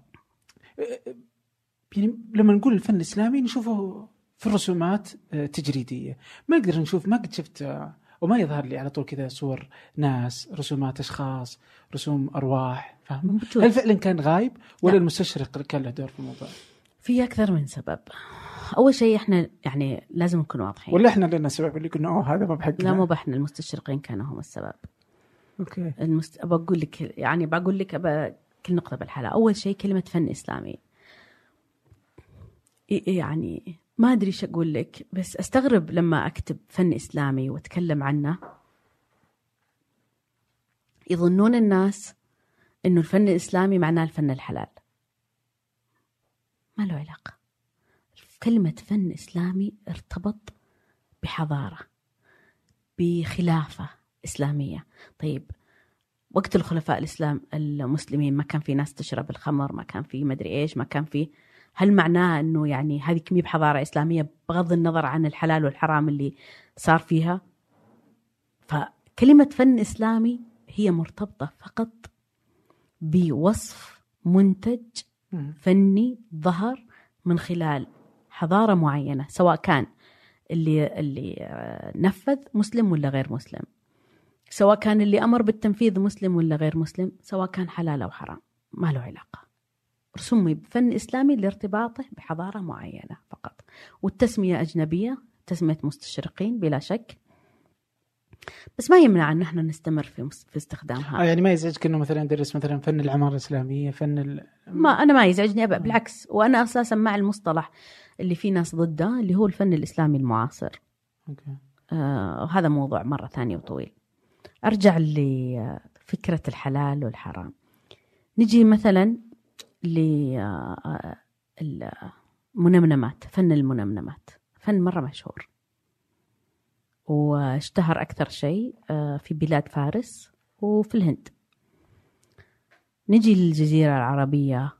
[SPEAKER 2] يعني لما نقول الفن الإسلامي نشوفه في الرسومات آه، تجريدية ما نقدر نشوف ما قد شفت آه، وما يظهر لي على طول كذا صور ناس رسومات أشخاص رسوم أرواح فاهم. هل فعلا كان غايب ولا
[SPEAKER 1] لا.
[SPEAKER 2] المستشرق كان له دور في الموضوع
[SPEAKER 1] في أكثر من سبب. أول شيء إحنا يعني لازم نكون واضحين.
[SPEAKER 2] ولا إحنا لنا سبب اللي قلنا أوه هذا ما بحقنا
[SPEAKER 1] لا مو بحنا المستشرقين كانوا هم السبب.
[SPEAKER 2] أوكي
[SPEAKER 1] المست... بقول لك يعني بقول لك أبا كل نقطة بالحالة أول شيء كلمة فن إسلامي ي- يعني ما أدري إيش أقول لك بس أستغرب لما أكتب فن إسلامي وأتكلم عنه. يظنون الناس إنه الفن الإسلامي معناه الفن الحلال. ما له علاقة. كلمة فن إسلامي ارتبط بحضارة بخلافة إسلامية. طيب وقت الخلفاء الإسلام المسلمين ما كان في ناس تشرب الخمر ما كان في مدري إيش ما كان في هل معناه إنه يعني هذه كمية بحضارة إسلامية بغض النظر عن الحلال والحرام اللي صار فيها؟ فكلمة فن إسلامي هي مرتبطة فقط بوصف منتج فني ظهر من خلال حضارة معينة سواء كان اللي اللي آه، نفذ مسلم ولا غير مسلم. سواء كان اللي أمر بالتنفيذ مسلم ولا غير مسلم سواء كان حلال أو حرام ما له علاقة. سمي بفن إسلامي لارتباطه بحضارة معينة فقط. والتسمية أجنبية تسمية مستشرقين بلا شك. بس ما يمنع أن إحنا نستمر في في استخدامها.
[SPEAKER 2] آه يعني ما يزعجك إنه مثلا ندرس مثلا فن العماره الإسلامية فن ال...
[SPEAKER 1] ما أنا ما يزعجني أبقى بالعكس. وأنا أساسا مع المصطلح اللي في ناس ضده اللي هو الفن الإسلامي المعاصر.
[SPEAKER 2] أوكي.
[SPEAKER 1] آه وهذا موضوع مرة ثانية وطويل. أرجع لفكره الحلال والحرام. نجي مثلا للمنمنمات فن المنمنمات. فن مرة مشهور. واشتهر أكثر شيء آه، في بلاد فارس وفي الهند. نجي للجزيرة العربية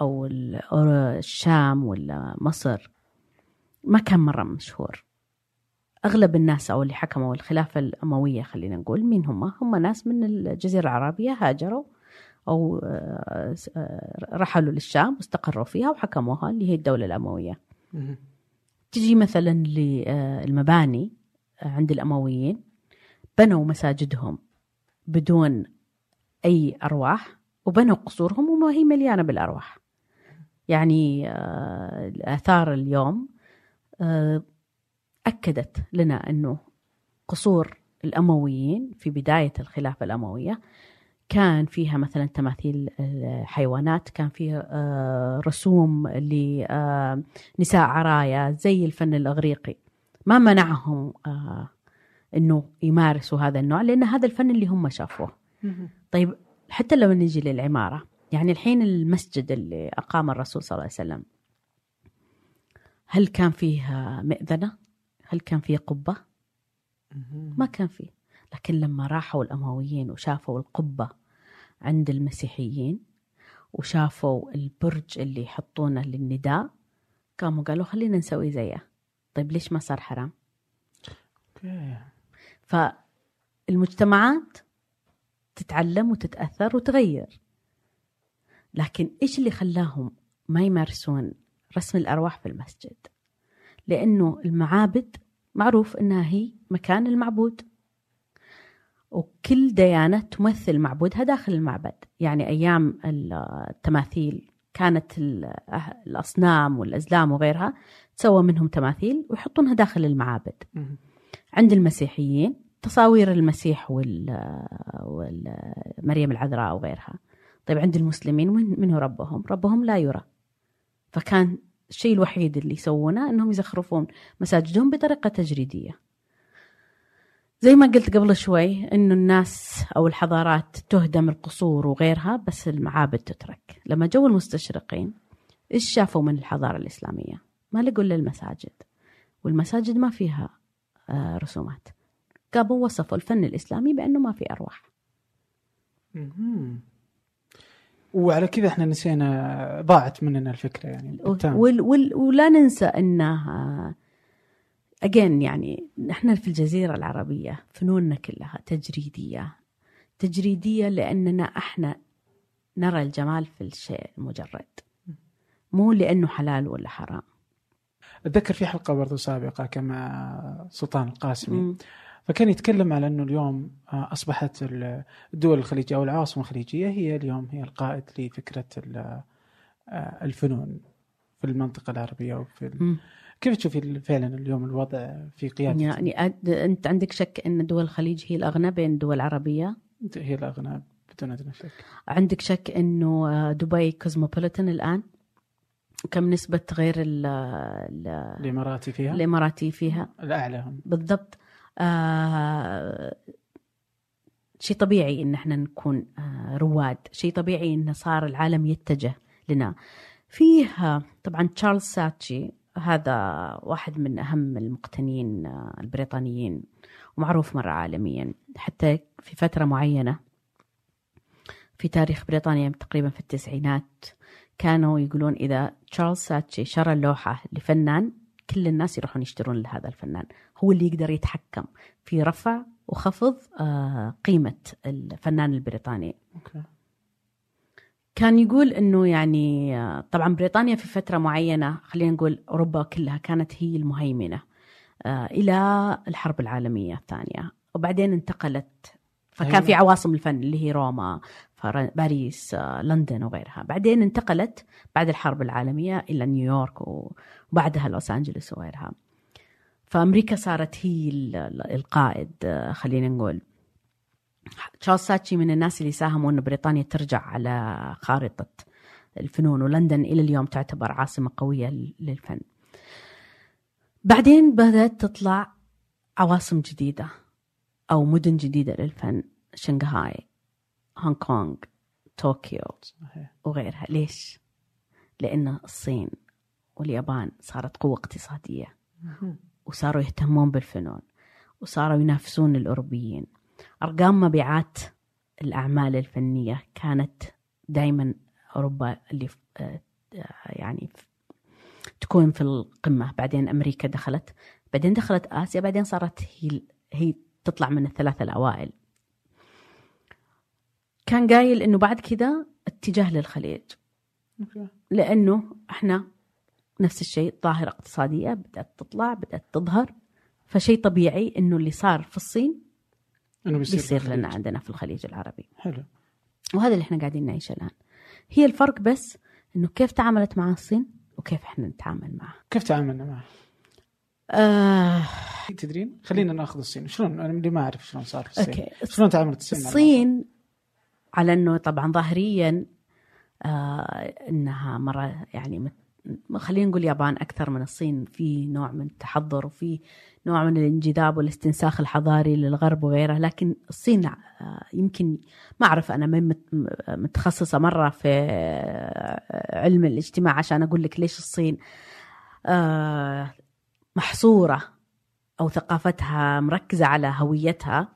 [SPEAKER 1] أو الشام ولا مصر ما كان مرة مشهور. أغلب الناس أو اللي حكموا الخلافة الأموية خلينا نقول مين هم؟ هم ناس من الجزيرة العربية هاجروا أو آه، آه، رحلوا للشام واستقروا فيها وحكموها اللي هي الدولة الأموية. تجي مثلا للمباني آه، عند الأمويين بنوا مساجدهم بدون أي أرواح وبنوا قصورهم وهي مليانة بالأرواح. يعني الآثار اليوم أكدت لنا أنه قصور الأمويين في بداية الخلافة الأموية كان فيها مثلا تماثيل الحيوانات كان فيها آه، رسوم لنساء عرايا زي الفن الأغريقي. ما منعهم آه، إنه يمارسوا هذا النوع لأن هذا الفن اللي هم شافوه. طيب حتى لو نجي للعمارة يعني الحين المسجد اللي أقام الرسول صلى الله عليه وسلم هل كان فيه مئذنة؟ هل كان فيه قبة؟ ما كان فيه. لكن لما راحوا الأمويين وشافوا القبة عند المسيحيين وشافوا البرج اللي يحطونه للنداء قاموا قالوا خلينا نسوي زيه. طيب ليش ما صار حرام؟
[SPEAKER 2] أوكي.
[SPEAKER 1] فالمجتمعات تتعلم وتتأثر وتغير. لكن إيش اللي خلاهم ما يمارسون رسم الأرواح في المسجد؟ لأنه المعابد معروف أنها هي مكان المعبود. وكل ديانة تمثل معبودها داخل المعبد. يعني أيام التماثيل كانت الأصنام والأزلام وغيرها تسوى منهم تماثيل ويحطونها داخل المعابد. عند المسيحيين تصاوير المسيح ومريم العذراء وغيرها. طيب عند المسلمين من هو ربهم؟ ربهم لا يرى. فكان الشيء الوحيد اللي يسوونه إنهم يزخرفون مساجدهم بطريقة تجريدية. زي ما قلت قبل شوي إنه الناس أو الحضارات تهدم القصور وغيرها بس المعابد تترك. لما جو المستشرقين إيش شافوا من الحضارة الإسلامية؟ ما لقوا إلا المساجد. والمساجد ما فيها آه، رسومات. قاموا وصفوا الفن الإسلامي بأنه ما في أرواح.
[SPEAKER 2] وعلى كذا إحنا نسينا ضاعت مننا الفكرة يعني
[SPEAKER 1] وال وال ولا ننسى انها أجين يعني نحن في الجزيرة العربية فنوننا كلها تجريدية تجريدية لأننا إحنا نرى الجمال في الشيء المجرد مو لأنه حلال ولا حرام
[SPEAKER 2] أتذكر في حلقة برضو سابقة كما سلطان القاسمي م. فكان يتكلم على أنه اليوم آه، أصبحت الدول الخليجية أو العواصم الخليجية هي اليوم هي القائد لفكرة آه، الفنون في المنطقة العربية وفي. كيف تشوفي فعلا اليوم الوضع في قيادة؟
[SPEAKER 1] يعني أنت عندك شك أن دول الخليج هي الأغنى بين الدول العربيه؟
[SPEAKER 2] هي الأغنى بدون أدنى شك.
[SPEAKER 1] عندك شك أنه آه، دبي كوزموبوليتان الآن؟ كم نسبة غير ال
[SPEAKER 2] الإماراتي فيها؟
[SPEAKER 1] الإماراتي فيها؟
[SPEAKER 2] الأعلى هم.
[SPEAKER 1] بالضبط. آه شيء طبيعي أن إحنا نكون آه، رواد. شيء طبيعي أن صار العالم يتجه لنا. فيه آه، طبعا تشارلز ساتشي هذا واحد من أهم المقتنين البريطانيين ومعروف مرة عالميا. حتى في فترة معينة في تاريخ بريطانيا تقريبا في التسعينات كانوا يقولون إذا تشارلز ساتشي شرى لوحه لفنان كل الناس يروحون يشترون لهذا الفنان. هو اللي يقدر يتحكم في رفع وخفض آه، قيمة الفنان البريطاني.
[SPEAKER 2] okay.
[SPEAKER 1] كان يقول إنه يعني طبعا بريطانيا في فترة معينة خلينا نقول أوروبا كلها كانت هي المهيمنة آه، إلى الحرب العالمية الثانية. وبعدين انتقلت. فكان
[SPEAKER 2] أيوة.
[SPEAKER 1] في عواصم الفن اللي هي روما باريس آه، لندن وغيرها. بعدين انتقلت بعد الحرب العالمية إلى نيويورك وبعدها لوس أنجلوس وغيرها. فأمريكا صارت هي ال- ال- القائد آه، خلينا نقول. تشارلز ساتشي من الناس اللي ساهموا أن بريطانيا ترجع على خارطة الفنون ولندن إلى اليوم تعتبر عاصمة قوية لل- للفن. بعدين بدأت تطلع عواصم جديدة أو مدن جديدة للفن. شنغهاي هونغ كونغ طوكيو وغيرها. ليش؟ لأن الصين واليابان صارت قوة اقتصادية. وصاروا يهتمون بالفنون وصاروا ينافسون الأوروبيين. أرقام مبيعات الأعمال الفنية كانت دائما أوروبا اللي آه، يعني تكون في القمة. بعدين أمريكا دخلت بعدين دخلت آسيا بعدين صارت هي هي تطلع من الثلاثة الأوائل. كان قايل إنه بعد كذا اتجاه للخليج.
[SPEAKER 2] أوكي.
[SPEAKER 1] لأنه إحنا نفس الشيء ظاهرة اقتصادية بدأت تطلع بدأت تظهر. فشيء طبيعي إنه اللي صار في الصين
[SPEAKER 2] إنه بيصير
[SPEAKER 1] بيصير. لنا عندنا في الخليج العربي.
[SPEAKER 2] حلو.
[SPEAKER 1] وهذا اللي إحنا قاعدين نعيشه الآن. هي الفرق بس إنه كيف تعاملت مع الصين وكيف إحنا نتعامل معها.
[SPEAKER 2] كيف تعاملنا معه؟
[SPEAKER 1] آه.
[SPEAKER 2] تدرين؟ خلينا نأخذ الصين. شلون؟ أنا اللي ما أعرف شلون صار في الصين.
[SPEAKER 1] أوكي.
[SPEAKER 2] شلون تعاملت الصين
[SPEAKER 1] الصين على إنه طبعا ظاهريا آه إنها مرة يعني مت- خلينا نقول اليابان أكثر من الصين. في نوع من التحضر وفي نوع من الانجذاب والاستنساخ الحضاري للغرب وغيره لكن الصين آه يمكن ما أعرف أنا من مت- متخصصة مرة في آه، علم الاجتماع عشان أقول لك ليش الصين آه محصورة أو ثقافتها مركزة على هويتها.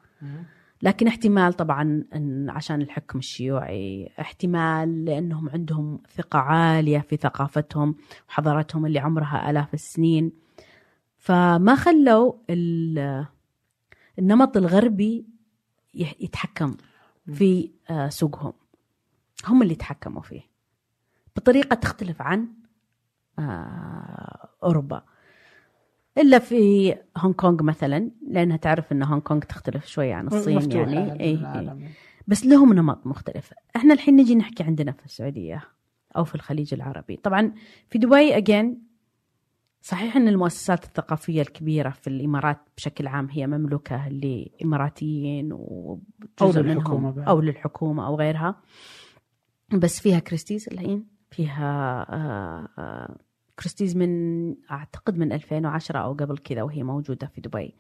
[SPEAKER 1] لكن احتمال طبعا إن عشان الحكم الشيوعي احتمال لأنهم عندهم ثقة عالية في ثقافتهم وحضارتهم اللي عمرها آلاف السنين. فما خلوا ال- النمط الغربي يتحكم في آه، سوقهم. هم اللي تحكموا فيه. بطريقة تختلف عن آه، أوروبا. إلا في هونغ كونغ مثلا لأنها تعرف إن هونغ كونغ تختلف شوية عن الصين يعني.
[SPEAKER 2] على
[SPEAKER 1] إيه إيه. بس لهم نمط مختلف. إحنا الحين نجي نحكي عندنا في السعودية أو في الخليج العربي. طبعا في دبي اجين صحيح إن المؤسسات الثقافية الكبيرة في الإمارات بشكل عام هي مملوكة
[SPEAKER 2] لإماراتيين
[SPEAKER 1] وجزء منهم
[SPEAKER 2] بعد.
[SPEAKER 1] أو للحكومة أو غيرها. بس فيها Christie's الحين فيها آه، آه، Christie's من أعتقد من 2010 أو قبل كذا وهي موجودة في دبي.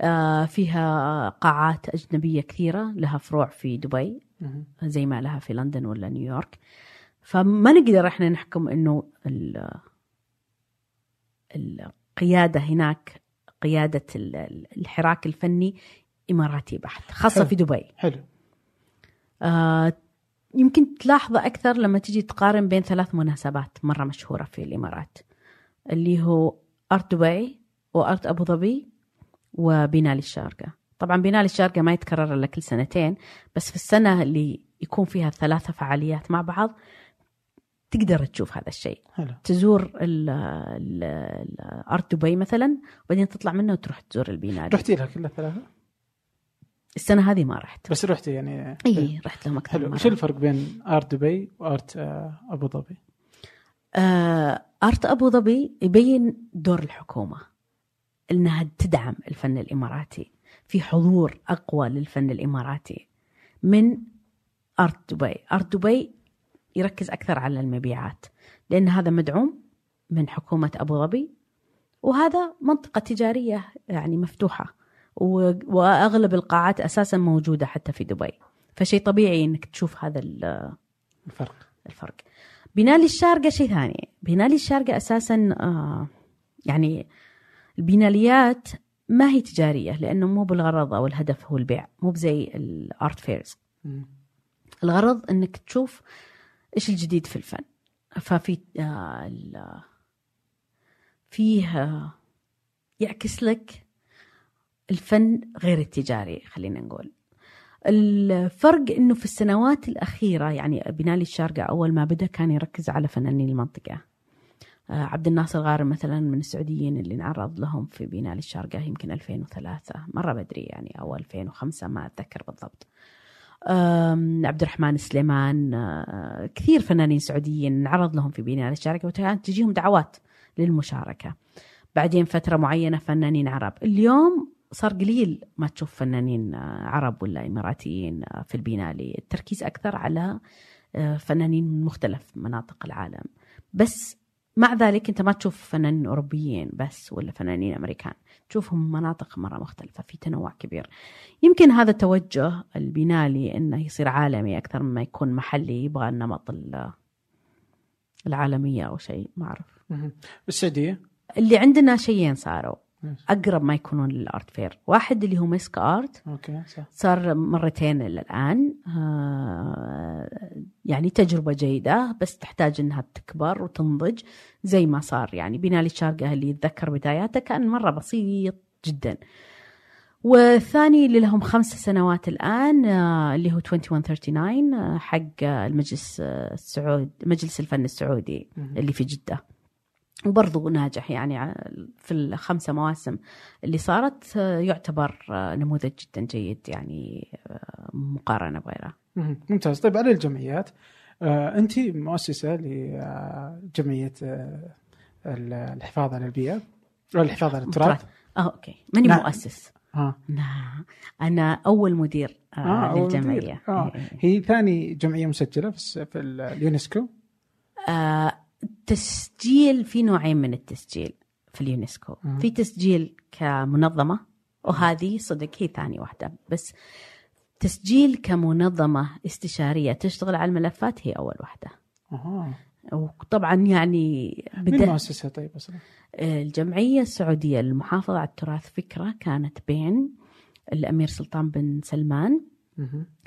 [SPEAKER 1] آه، فيها قاعات أجنبية كثيرة لها فروع في دبي. زي ما لها في لندن ولا نيويورك. فما نقدر إحنا نحكم إنه ال- القياده هناك قيادة ال- ال- الحراك الفني إماراتي بحت خاصة
[SPEAKER 2] حلو.
[SPEAKER 1] في دبي.
[SPEAKER 2] حلو.
[SPEAKER 1] آه يمكن تلاحظه أكثر لما تجي تقارن بين ثلاث مناسبات مرة مشهورة في الإمارات اللي هو أرت دبي وأرت أبو ظبي وبنالي الشارقه طبعا بنالي الشارقه ما يتكرر إلا كل سنتين بس في السنة اللي يكون فيها الثلاثه فعاليات مع بعض تقدر تشوف هذا الشيء.
[SPEAKER 2] حلو.
[SPEAKER 1] تزور ال- ال- ال- أرت دبي مثلا وبعدين تطلع منه وتروح تزور البنالي
[SPEAKER 2] رحتي لها كلها ثلاثة؟
[SPEAKER 1] السنة هذه ما رحت.
[SPEAKER 2] بس رحتي يعني.
[SPEAKER 1] اي رحت لهم أكثر
[SPEAKER 2] حلو. وش. الفرق بين ارت دبي وآرت آه، أبو ظبي؟
[SPEAKER 1] آه، آرت أبو ظبي يبين دور الحكومة إنها تدعم الفن الإماراتي. في حضور أقوى للفن الإماراتي من آرت دبي. آرت دبي يركز أكثر على المبيعات لأن هذا مدعوم من حكومة أبو ظبي وهذا منطقة تجارية يعني مفتوحة. وأغلب القاعات أساسا موجودة حتى في دبي. فشيء طبيعي إنك تشوف هذا ال-
[SPEAKER 2] الفرق.
[SPEAKER 1] الفرق. بنالي الشارقة شيء ثاني. بنالي الشارقة أساسا آه يعني البناليات ما هي تجارية لأنه مو بالغرض أو الهدف هو البيع. مو بزي الأرت فيرز. الغرض أنك تشوف إيش الجديد في الفن. ففي آه ال- فيه آه يعكس لك الفن غير التجاري خلينا نقول. الفرق إنه في السنوات الأخيرة يعني بنالي الشارقه أول ما بدأ كان يركز على فنانين المنطقة. آه، عبد الناصر غارم مثلا من السعوديين اللي نعرض لهم في بنالي الشارقه يمكن 2003 مرة بدري يعني أو 2005 ما أتذكر بالضبط. عبد الرحمن سليمان آه، كثير فنانين سعوديين نعرض لهم في بنالي الشارقه وكانت تجيهم دعوات للمشاركة. بعدين فترة معينة فنانين عرب. اليوم صار قليل ما تشوف فنانين آه، عرب ولا إماراتيين آه، في البينالي التركيز أكثر على آه، فنانين من مختلف مناطق العالم. بس مع ذلك أنت ما تشوف فنانين أوروبيين بس ولا فنانين أمريكان. تشوفهم مناطق مرة مختلفة في تنوع كبير. يمكن هذا توجه البينالي إنه يصير عالمي أكثر مما يكون محلي يبغى النمط ال- العالمية أو شيء ما أعرف.
[SPEAKER 2] مم. السعوديه
[SPEAKER 1] اللي عندنا شيئين صاروا. أقرب ما يكونون لل art fair. واحد اللي هو مسك art.
[SPEAKER 2] أوكي صح.
[SPEAKER 1] صار مرتين إلى الآن. آه، يعني تجربة جيدة بس تحتاج إنها تكبر وتنضج زي ما صار. يعني بنالي الشارقه اللي يتذكر بداياته كان مرة بسيط جدا. والثاني اللي لهم خمس سنوات الآن آه، اللي هو 2139 آه، حق المجلس آه، السعود مجلس الفن السعودي اللي في جدة. وبرضه ناجح يعني في الخمسة مواسم اللي صارت آه، يعتبر آه، نموذج جدا جيد يعني آه، مقارنة بغيره
[SPEAKER 2] مم. ممتاز طيب على الجمعيات آه لجمعيه آه ال- الحفاظ على البيئة أو الحفاظ على التراث
[SPEAKER 1] آه أوكي ماني
[SPEAKER 2] نعم.
[SPEAKER 1] مؤسس
[SPEAKER 2] ها
[SPEAKER 1] نعم أنا أول مدير آه
[SPEAKER 2] آه مدير. آه.
[SPEAKER 1] إيه.
[SPEAKER 2] هي ثاني جمعية مسجلة في, في ال- اليونسكو
[SPEAKER 1] آه، تسجيل في نوعين من التسجيل في اليونسكو
[SPEAKER 2] مم.
[SPEAKER 1] في تسجيل كمنظمة وهذه صدق هي ثاني واحدة بس تسجيل كمنظمة استشارية تشتغل على الملفات هي أول واحدة
[SPEAKER 2] أها
[SPEAKER 1] وطبعا يعني بدأ
[SPEAKER 2] مؤسسها طيب أصلا؟
[SPEAKER 1] الجمعية السعودية للمحافظة على التراث فكرة كانت بين الأمير سلطان بن سلمان.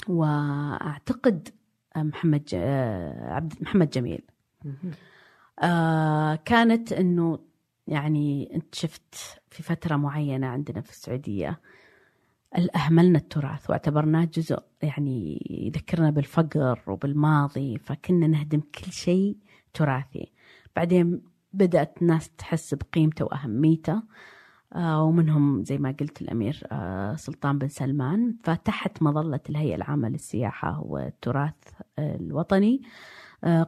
[SPEAKER 1] وأعتقد محمد ج... آه، عبد محمد جميل
[SPEAKER 2] مهم.
[SPEAKER 1] آه كانت إنه يعني أنت شفت في فترة معينة عندنا في السعودية اهملنا التراث واعتبرناه جزء يعني يذكرنا بالفقر وبالماضي فكنا نهدم كل شيء تراثي. بعدين بدأت الناس تحس بقيمته وأهميته آه ومنهم زي ما قلت الأمير آه سلطان بن سلمان فتحت مظلة الهيئة العامة للسياحة والتراث الوطني. آه،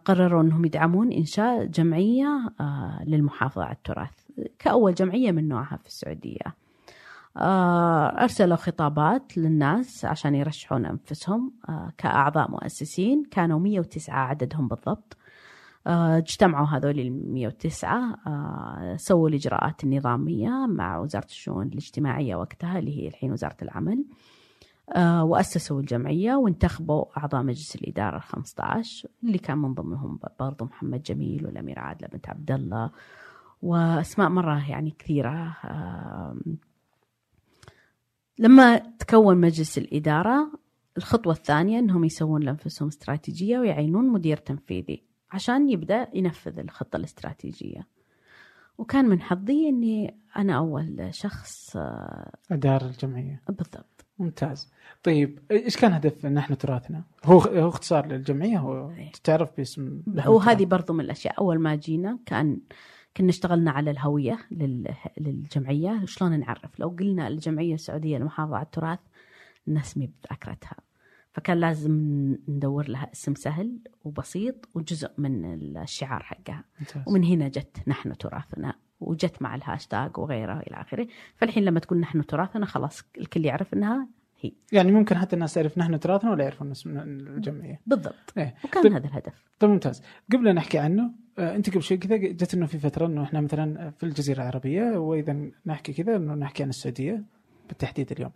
[SPEAKER 1] قرروا انهم يدعمون إنشاء جمعية آه، للمحافظة على التراث كأول جمعية من نوعها في السعودية. آه، أرسلوا خطابات للناس عشان يرشحون أنفسهم آه، كأعضاء مؤسسين كانوا 109 عددهم بالضبط. آه، اجتمعوا هذول ال 109 آه، سووا الاجراءات النظاميه مع وزارة الشؤون الاجتماعية وقتها اللي هي الحين وزارة العمل. آه، وأسسوا الجمعية وانتخبوا أعضاء مجلس الإدارة ال 15 اللي كان من ضمنهم برضو محمد جميل والأميرة عادلة بنت عبد الله وأسماء مرة يعني كثيرة لما تكون مجلس الإدارة الخطوة الثانية أنهم يسوون لأنفسهم استراتيجية ويعينون مدير تنفيذي عشان يبدأ ينفذ الخطة الاستراتيجية. وكان من حظي أني أنا أول شخص آه،
[SPEAKER 2] اداره الجمعية.
[SPEAKER 1] بالضبط.
[SPEAKER 2] ممتاز. طيب إيش كان هدف نحن تراثنا؟ هو هو اختصار للجمعية هو تعرف باسم
[SPEAKER 1] وهذه. برضو من الأشياء. أول ما جينا كان كنا اشتغلنا على الهوية لل- للجمعية. شلون نعرف؟ لو قلنا الجمعية السعودية للمحافظه على التراث الناس مي بذاكرتها. فكان لازم ندور لها اسم سهل وبسيط وجزء من الشعار حقها.
[SPEAKER 2] ممتاز.
[SPEAKER 1] ومن هنا جت نحن تراثنا. وجت مع الهاشتاج وغيره إلى آخره. فالحين لما تقول نحن تراثنا خلاص الكل يعرف إنها هي.
[SPEAKER 2] يعني ممكن حتى الناس تعرف نحن تراثنا ولا يعرفون اسم الجمعية.
[SPEAKER 1] بالضبط.
[SPEAKER 2] إيه.
[SPEAKER 1] وكان
[SPEAKER 2] طيب.
[SPEAKER 1] هذا الهدف.
[SPEAKER 2] طيب ممتاز. قبل أن نحكي عنه آه، أنت قبل شوي كذا جت إنه في فترة إنه إحنا مثلا في الجزيرة العربية وإذا نحكي كذا إنه نحكي عن السعودية بالتحديد اليوم.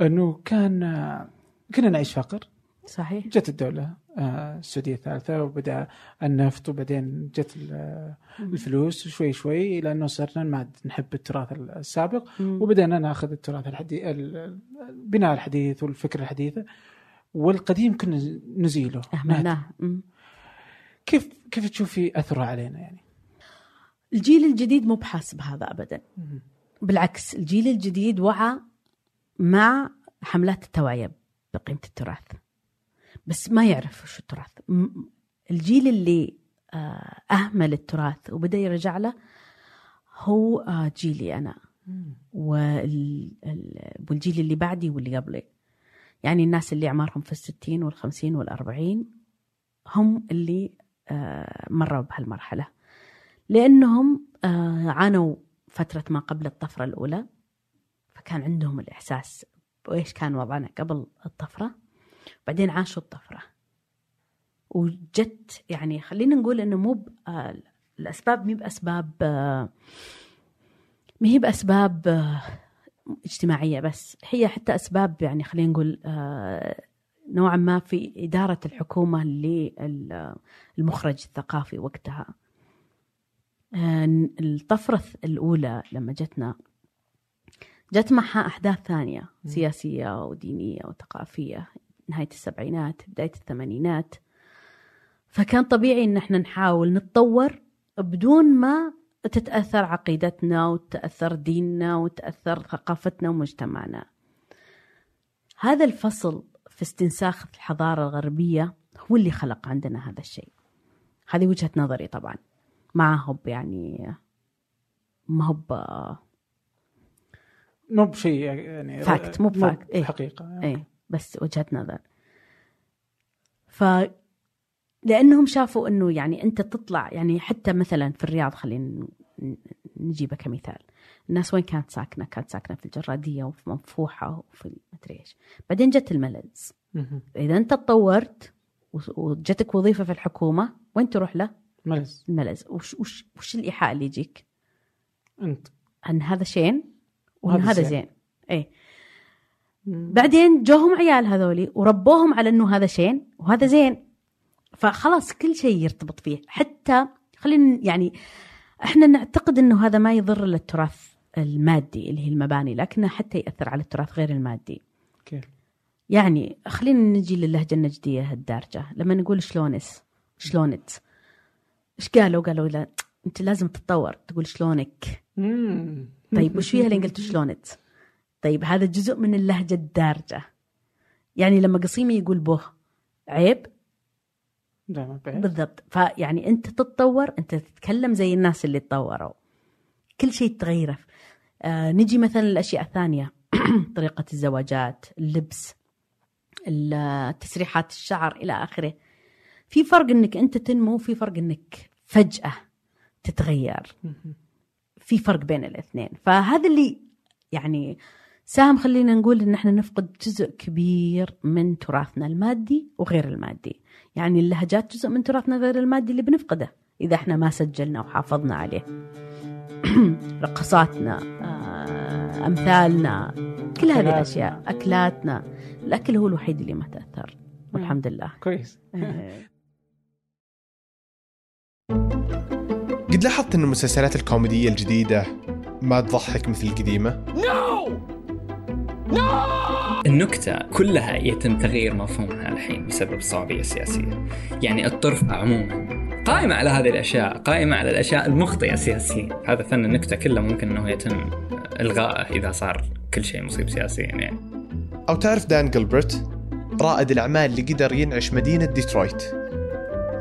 [SPEAKER 2] إنه كان آه، كنا نعيش فقر.
[SPEAKER 1] صحيح.
[SPEAKER 2] جت الدولة آه، السعودية الثالثة وبدأ النفط وبعدين جت ال- الفلوس شوي شوي إلى أنه صرنا ما نحب التراث السابق. وبدأنا ناخذ التراث الحديث البناء الحديث والفكر الحديث والقديم كنا نزيله.
[SPEAKER 1] أهملناه. مم.
[SPEAKER 2] كيف كيف تشوفي أثره علينا يعني؟
[SPEAKER 1] الجيل الجديد مو بحاس بهذا ابدا. بالعكس الجيل الجديد وعى مع حملات التوعية بقيمة التراث. بس ما يعرف وش التراث. الجيل اللي آه، أهمل التراث وبدأ يرجع له هو آه، جيلي ال- والجيل اللي بعدي واللي قبلي. يعني الناس اللي أعمارهم في الستين والخمسين والأربعين هم اللي آه، مروا بهالمرحلة. لأنهم آه، عانوا فترة ما قبل الطفرة الأولى فكان عندهم الإحساس بإيش كان وضعنا قبل الطفرة. بعدين عاشوا الطفرة. وجت يعني خلينا نقول إنه مو آه، الأسباب مي باسباب آه، ما هي باسباب آه، اجتماعية بس. هي حتى أسباب يعني خلينا نقول نوعا ما في إدارة الحكومة للمخرج الثقافي وقتها. الطفرة الأولى لما جتنا جت معها أحداث ثانية سياسية ودينية وثقافية. نهاية السبعينات بداية الثمانينات. فكان طبيعي إن إحنا نحاول نتطور بدون ما تتأثر عقيدتنا وتتأثر ديننا وتتأثر ثقافتنا ومجتمعنا. هذا الفصل في استنساخ الحضارة الغربية هو اللي خلق عندنا هذا الشيء. هذه وجهة نظري طبعا. ما هو يعني ما هو ب-
[SPEAKER 2] مو بشيء يعني
[SPEAKER 1] فاكت، مو بفاكت، إيه.
[SPEAKER 2] حقيقة
[SPEAKER 1] إيه. بس وجهة نظر ف لأنهم شافوا إنه يعني أنت تطلع يعني حتى مثلا في الرياض خلينا نجيبه كمثال الناس وين كانت ساكنة؟ كانت ساكنة في الجرادية وفي منفوحة وفي مدري إيش بعدين جت الملز. إذا أنت تطورت وجتك وظيفة في الحكومة وين تروح له؟
[SPEAKER 2] ملز
[SPEAKER 1] الملز وش وش وش الإيحاء اللي يجيك؟
[SPEAKER 2] أنت
[SPEAKER 1] أن هذا شين وان هذا
[SPEAKER 2] زين.
[SPEAKER 1] زين إيه بعدين جوهم عيال هذولي وربوهم على إنه هذا شين وهذا زين. فخلاص كل شيء يرتبط فيه. حتى خلينا يعني إحنا نعتقد إنه هذا ما يضر للتراث المادي اللي هي المباني لكنه حتى يأثر على التراث غير المادي.
[SPEAKER 2] كيف؟
[SPEAKER 1] يعني خلينا نجي للهجة النجدية الدارجة. لما نقول شلونس شلونت إيش قالوا؟ قالوا لا أنت لازم تتطور تقول شلونك؟
[SPEAKER 2] مم.
[SPEAKER 1] طيب وش فيها اللي قلت شلونت طيب هذا جزء من اللهجة الدارجة. يعني لما قصيمي يقول به عيب؟
[SPEAKER 2] لا
[SPEAKER 1] بالضبط. فيعني أنت تتطور أنت تتكلم زي الناس اللي تطوروا. كل شيء تغيره. آه نجي مثلا الاشياء الثانية. طريقة الزواجات اللبس ال- تسريحات الشعر إلى آخره. في فرق إنك أنت تنمو في فرق إنك فجأة تتغير. في فرق بين الاثنين. فهذا اللي يعني ساهم خلينا نقول إن إحنا نفقد جزء كبير من تراثنا المادي وغير المادي. يعني اللهجات جزء من تراثنا غير المادي اللي بنفقده إذا إحنا ما سجلنا وحافظنا عليه. رقصاتنا آه، أمثالنا كل هذه
[SPEAKER 2] أكلاتنا.
[SPEAKER 1] الأشياء أكلاتنا. الأكل هو الوحيد اللي ما تأثر. والحمد لله.
[SPEAKER 2] كويس.
[SPEAKER 1] آه،
[SPEAKER 5] قد لاحظت أن المسلسلات الكوميدية الجديدة ما تضحك مثل القديمة؟
[SPEAKER 6] النكتة كلها يتم تغيير مفهومها الحين بسبب الصعوبية السياسية يعني الطرفة عموما قائمة على هذه الأشياء قائمة على الأشياء المخطئة سياسيا. هذا فن النكتة كله ممكن أنه يتم إلغائه إذا صار كل شيء مصيب سياسيا يعني.
[SPEAKER 5] أو تعرف دان جilbert رائد الأعمال اللي قدر ينعش مدينة ديترويت.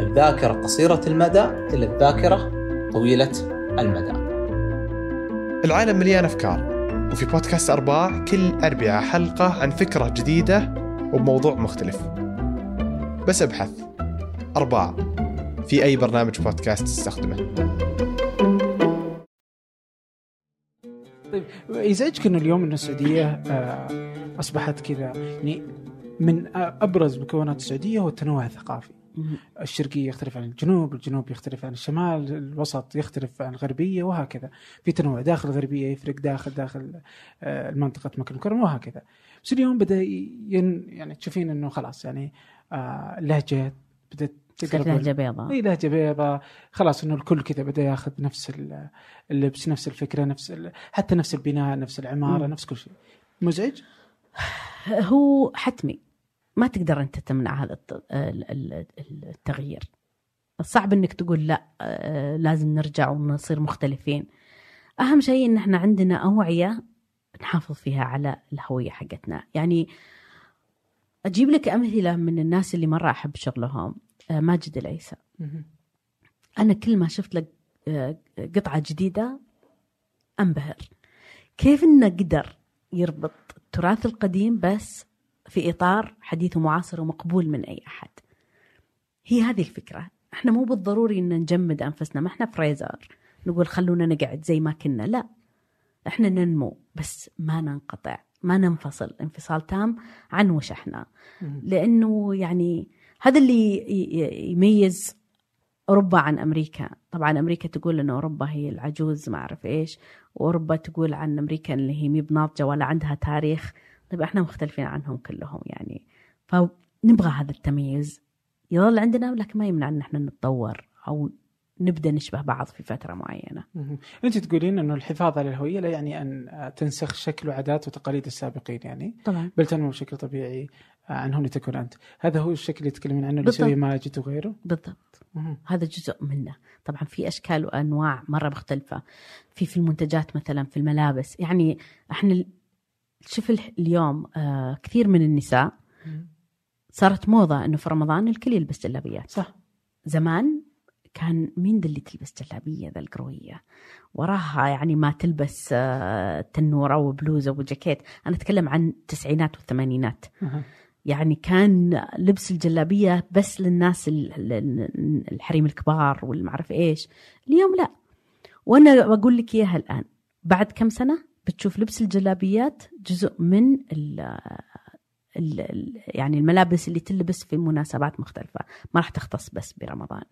[SPEAKER 7] الذاكرة قصيرة المدى إلى الذاكرة طويلة المدى.
[SPEAKER 5] العالم مليان أفكار وفي بودكاست أرباع كل أربعة حلقة عن فكرة جديدة وبموضوع مختلف. بس أبحث. أرباع. في أي برنامج بودكاست تستخدمه؟
[SPEAKER 2] طيب يزعجك إنه اليوم ان السعودية آه، أصبحت كذا يعني من أبرز مكونات السعودية هو التنوع الثقافي. الشرقية يختلف عن الجنوب الجنوب يختلف عن الشمال الوسط يختلف عن الغربية وهكذا. في تنوع داخل الغربية يفرق داخل داخل آه، المنطقة مكة المكرمة وهكذا. بس اليوم بدأ ين يعني تشوفين إنه خلاص يعني آه، اللهجات بدأت
[SPEAKER 1] تقلب لهجة بيضاء.
[SPEAKER 2] إي لهجة بيضاء. خلاص إنه الكل كذا بدأ ياخذ نفس اللبس نفس الفكرة نفس حتى نفس البناء نفس العمارة مم. نفس كل شيء. مزعج؟
[SPEAKER 1] هو حتمي. ما تقدر أنت تمنع هذا التغيير. صعب إنك تقول لا آه، لازم نرجع ونصير مختلفين. أهم شيء إن إحنا عندنا أوعية نحافظ فيها على الهوية حقتنا. يعني أجيب لك أمثلة من الناس اللي مرة أحب شغلهم آه، ماجد العيسى. أنا كل ما شفت لك آه، قطعة جديدة أنبهر. كيف إنه قدر يربط التراث القديم بس في إطار حديث ومعاصر ومقبول من أي أحد. هي هذه الفكرة. إحنا مو بالضروري إن نجمد أنفسنا. ما إحنا فريزر نقول خلونا نقعد زي ما كنا. لا. إحنا ننمو. بس ما ننقطع. ما ننفصل. انفصال تام عن وش إحنا. لأنه يعني هذا اللي يميز أوروبا عن أمريكا. طبعا أمريكا تقول إن أوروبا هي العجوز ما أعرف إيش. وأوروبا تقول عن أمريكا اللي هي مي بناضجة ولا عندها تاريخ. طيب إحنا مختلفين عنهم كلهم يعني. فنبغى هذا التمييز. يظل عندنا لكن ما يمنع ان إحنا نتطور أو نبدأ نشبه بعض في فترة معينة.
[SPEAKER 2] أنت تقولين إنه الحفاظ على الهوية لا يعني أن تنسخ شكل وعادات وتقاليد السابقين يعني.
[SPEAKER 1] طبعا.
[SPEAKER 2] بل تنمو بشكل طبيعي عن هنا تكون أنت، هذا هو الشكل اللي تتكلمين عنه اللي يسويه ماجد وغيره؟
[SPEAKER 1] بالضبط. هذا جزء منه، طبعا في أشكال وأنواع مرة مختلفة. في في المنتجات مثلا في الملابس، يعني إحنا شوف اليوم آه كثير من النساء صارت موضة إنه في رمضان الكل يلبس جلابيات.
[SPEAKER 2] صح.
[SPEAKER 1] زمان كان مين ذا اللي تلبس جلابية ذا القروية؟ وراها يعني ما تلبس آه تنورة وبلوزة وجاكيت. أنا أتكلم عن التسعينات والثمانينات يعني كان لبس الجلابية بس للناس الحريم الكبار والمعرف إيش. اليوم لا. وأنا بقول لك إياها الآن. بعد كم سنة؟ بتشوف لبس الجلابيات جزء من ال ال يعني الملابس اللي تلبس في مناسبات مختلفة. ما راح تختص بس برمضان.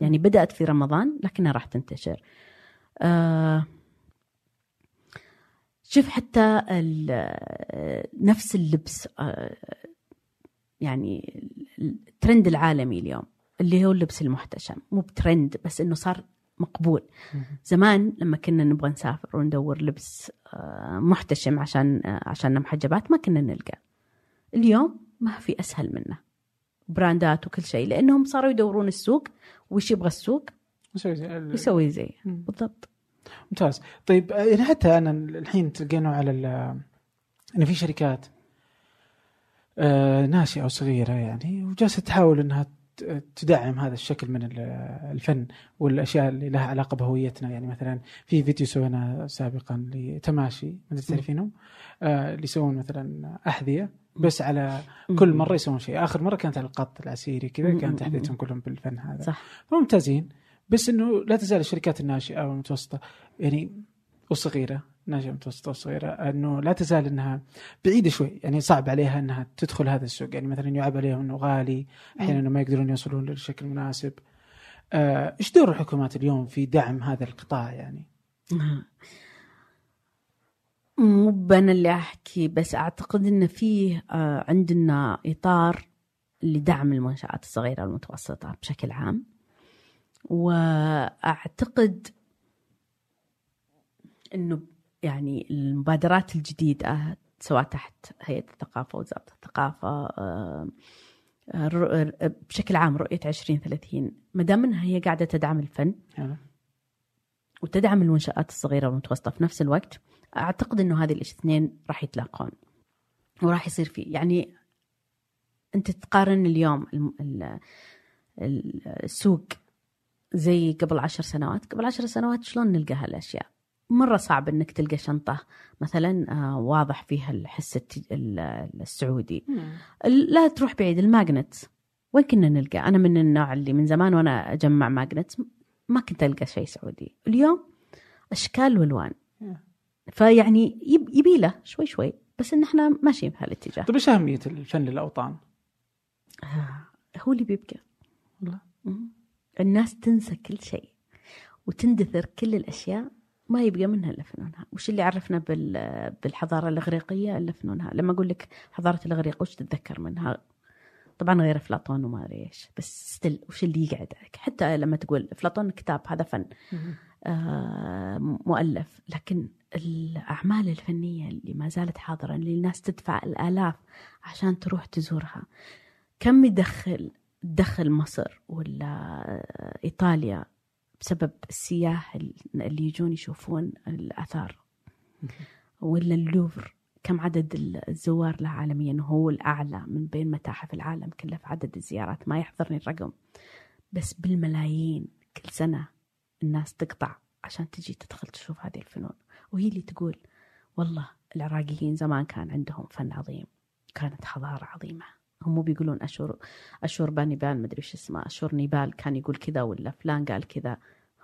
[SPEAKER 1] يعني بدأت في رمضان لكنها راح تنتشر. آه شوف حتى نفس اللبس آه يعني الترند العالمي اليوم اللي هو اللبس المحتشم. مو بترند بس إنه صار مقبول. زمان لما كنا نبغى نسافر وندور لبس آه، محتشم عشان آه، عشان محجبات ما كنا نلقى. اليوم ما في أسهل منه. براندات وكل شيء لأنهم صاروا يدورون السوق وش يبغى السوق؟
[SPEAKER 2] يسوي زي
[SPEAKER 1] يسوي زي. بالضبط.
[SPEAKER 2] ممتاز. طيب يعني حتى أنا الحين تلقينه على انه في شركات ناشئه أو صغيرة يعني وجالسة تحاول إنها تدعم هذا الشكل من الفن والأشياء اللي لها علاقة بهويتنا. يعني مثلا في فيديو سويناه سابقا لتماشي ما أدري تعرفينهم آه اللي يسوون مثلا أحذية بس على كل مرة يسوون شيء. آخر مرة كانت على القط العسيري كذا كانت أحذيتهم كلهم بالفن هذا.
[SPEAKER 1] صح.
[SPEAKER 2] فممتازين بس إنه لا تزال الشركات الناشئة والمتوسطة يعني والصغيره ناشئه متوسطه وصغيره أنه لا تزال إنها بعيدة شوي يعني صعب عليها إنها تدخل هذا السوق. يعني مثلا يعاب عليهم إنه غالي أحيانا ما يقدرون يوصلون للشكل المناسب. آه، إيش دور الحكومات اليوم في دعم هذا القطاع يعني؟
[SPEAKER 1] مو أنا اللي أحكي بس أعتقد إن فيه آه، عندنا إطار لدعم المنشآت الصغيرة والمتوسطه بشكل عام. وأعتقد إنه يعني المبادرات الجديدة سواء تحت هيئة الثقافة وزارة الثقافة آه، آه، بشكل عام رؤية 2030 ما دام إنها هي قاعدة تدعم الفن وتدعم المنشآت الصغيرة والمتوسطة في نفس الوقت أعتقد أنه هذه الاثنين راح يتلاقون وراح يصير في يعني أنت تقارن اليوم السوق زي قبل عشر سنوات قبل عشر سنوات شلون نلقى هالأشياء مرة صعب إنك تلقى شنطة مثلا آه، واضح فيها الحس السعودي. ال- لا تروح بعيد ال magnet وين كنا نلقى؟ أنا من النوع اللي من زمان وأنا أجمع magnet ما كنت ألقى شيء سعودي. اليوم أشكال وألوان. فيعني يب- يبي له شوي شوي بس إن إحنا ماشيين في هالاتجاه.
[SPEAKER 2] طيب إيش أهمية الفن للأوطان؟
[SPEAKER 1] آه، هو اللي بيبقى.
[SPEAKER 2] والله.
[SPEAKER 1] الناس تنسى كل شيء وتندثر كل الأشياء ما يبقى منها إلا فنونها، وش اللي عرفنا بال- بالحضارة الإغريقية إلا فنونها، لما أقول لك حضارة الإغريق وش تتذكر منها؟ طبعا غير أفلاطون وما أدري إيش، بس ستيل وش اللي يقعد عليك؟ حتى لما تقول أفلاطون كتاب هذا فن. آه، مؤلف، لكن الأعمال الفنية اللي ما زالت حاضرة اللي الناس تدفع الآلاف عشان تروح تزورها كم يدخل تدخل مصر ولا إيطاليا بسبب السياح اللي يجون يشوفون الآثار. ولا اللوفر كم عدد الزوار له عالميا هو الأعلى من بين متاحف العالم كله في عدد الزيارات. ما يحضرني الرقم. بس بالملايين كل سنة الناس تقطع عشان تجي تدخل تشوف هذه الفنون. وهي اللي تقول والله العراقيين زمان كان عندهم فن عظيم كانت حضارة عظيمة. هم بيقولون أشور أشور بانيبال مدري إيش اسمه أشور نيبال كان يقول كذا ولا فلان قال كذا.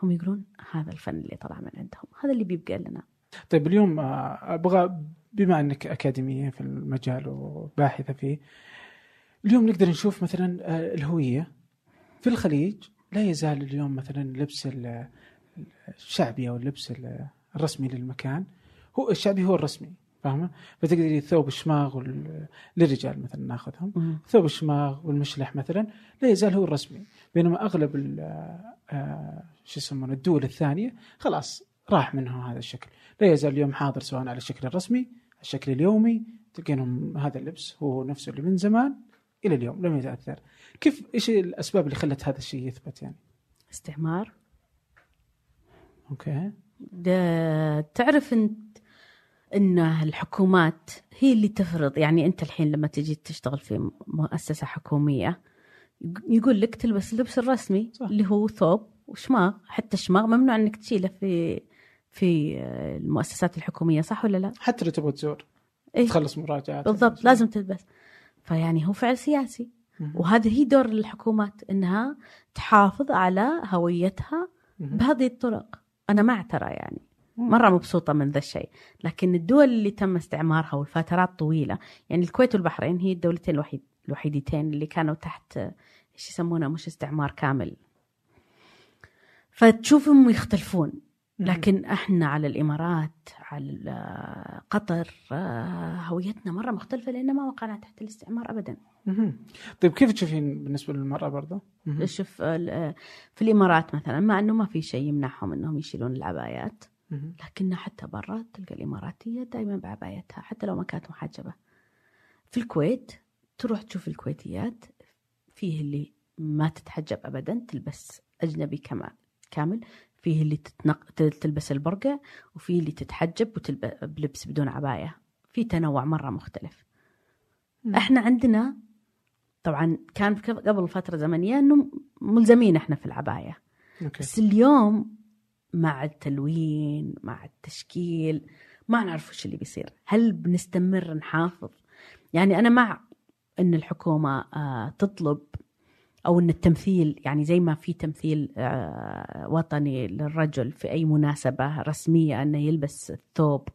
[SPEAKER 1] هم يقولون هذا الفن اللي طلع من عندهم هذا اللي بيبقى لنا.
[SPEAKER 2] طيب اليوم آه، أبغى بما إنك أكاديمية في المجال وباحثة فيه اليوم نقدر نشوف مثلا آه، الهوية في الخليج. لا يزال اليوم مثلا لبس ال- الشعبي أو اللبس ال- الرسمي للمكان. هو الشعبي هو الرسمي. فاهمة؟ فتقدري ثوب الشماغ وال- للرجال مثلا ناخذهم. ثوب الشماغ والمشلح مثلا لا يزال هو الرسمي. بينما أغلب ال- آه، شو يسمونه الدول الثانية خلاص راح منه هذا الشكل. لا يزال اليوم حاضر سواء على الشكل الرسمي الشكل اليومي تلقينهم هذا اللبس هو نفسه اللي من زمان إلى اليوم لم يتأثر. كيف إيش الأسباب اللي خلت هذا الشيء يثبت يعني؟
[SPEAKER 1] استعمار.
[SPEAKER 2] أوكي.
[SPEAKER 1] ده تعرف انت إن الحكومات هي اللي تفرض يعني أنت الحين لما تجي تشتغل في مؤسسة حكومية يقول لك تلبس اللبس الرسمي صح. اللي هو ثوب وشماغ حتى الشماغ ممنوع إنك تشيله في في المؤسسات الحكومية صح ولا لا؟
[SPEAKER 2] حتى لو تبغى تزور
[SPEAKER 1] إيه؟
[SPEAKER 2] تخلص مراجعات.
[SPEAKER 1] بالضبط لازم تلبس. فيعني هو فعل سياسي. وهذا هي دور الحكومات إنها تحافظ على هويتها بهذه الطرق. أنا مع ترى يعني. مرة مبسوطة من ذا الشيء لكن الدول اللي تم استعمارها والفترات طويلة يعني الكويت والبحرين هي الدولتين الوحيد الوحيدتين اللي كانوا تحت إيش يسمونه مش استعمار كامل فتشوفهم يختلفون لكن إحنا على الإمارات على قطر آه، هويتنا مرة مختلفة لأن ما وقعنا تحت الاستعمار ابدا.
[SPEAKER 2] طيب كيف تشوفين بالنسبة للمرأة برضه؟
[SPEAKER 1] شوف ال- في الإمارات مثلا مع إنه ما في شيء يمنعهم إنهم يشيلون العبايات. لكن حتى برا تلقى الإماراتية دائما بعبايتها حتى لو ما كانت محجبة. في الكويت تروح تشوف الكويتيات فيه اللي ما تتحجب ابدا تلبس أجنبي كمان كامل. فيه اللي تتنق... تلبس البرقع وفيه اللي تتحجب وتلبس بلبس بدون عباية. في تنوع مرة مختلف.
[SPEAKER 2] مم.
[SPEAKER 1] إحنا عندنا طبعا كان قبل فترة زمنية إنه ملزمين إحنا في العباية.
[SPEAKER 2] أوكي.
[SPEAKER 1] بس اليوم مع التلوين مع التشكيل ما نعرف وش اللي بيصير. هل بنستمر نحافظ؟ يعني أنا مع أن الحكومة آه، تطلب أو أن التمثيل يعني زي ما في تمثيل آه، وطني للرجل في أي مناسبة رسمية أنه يلبس الثوب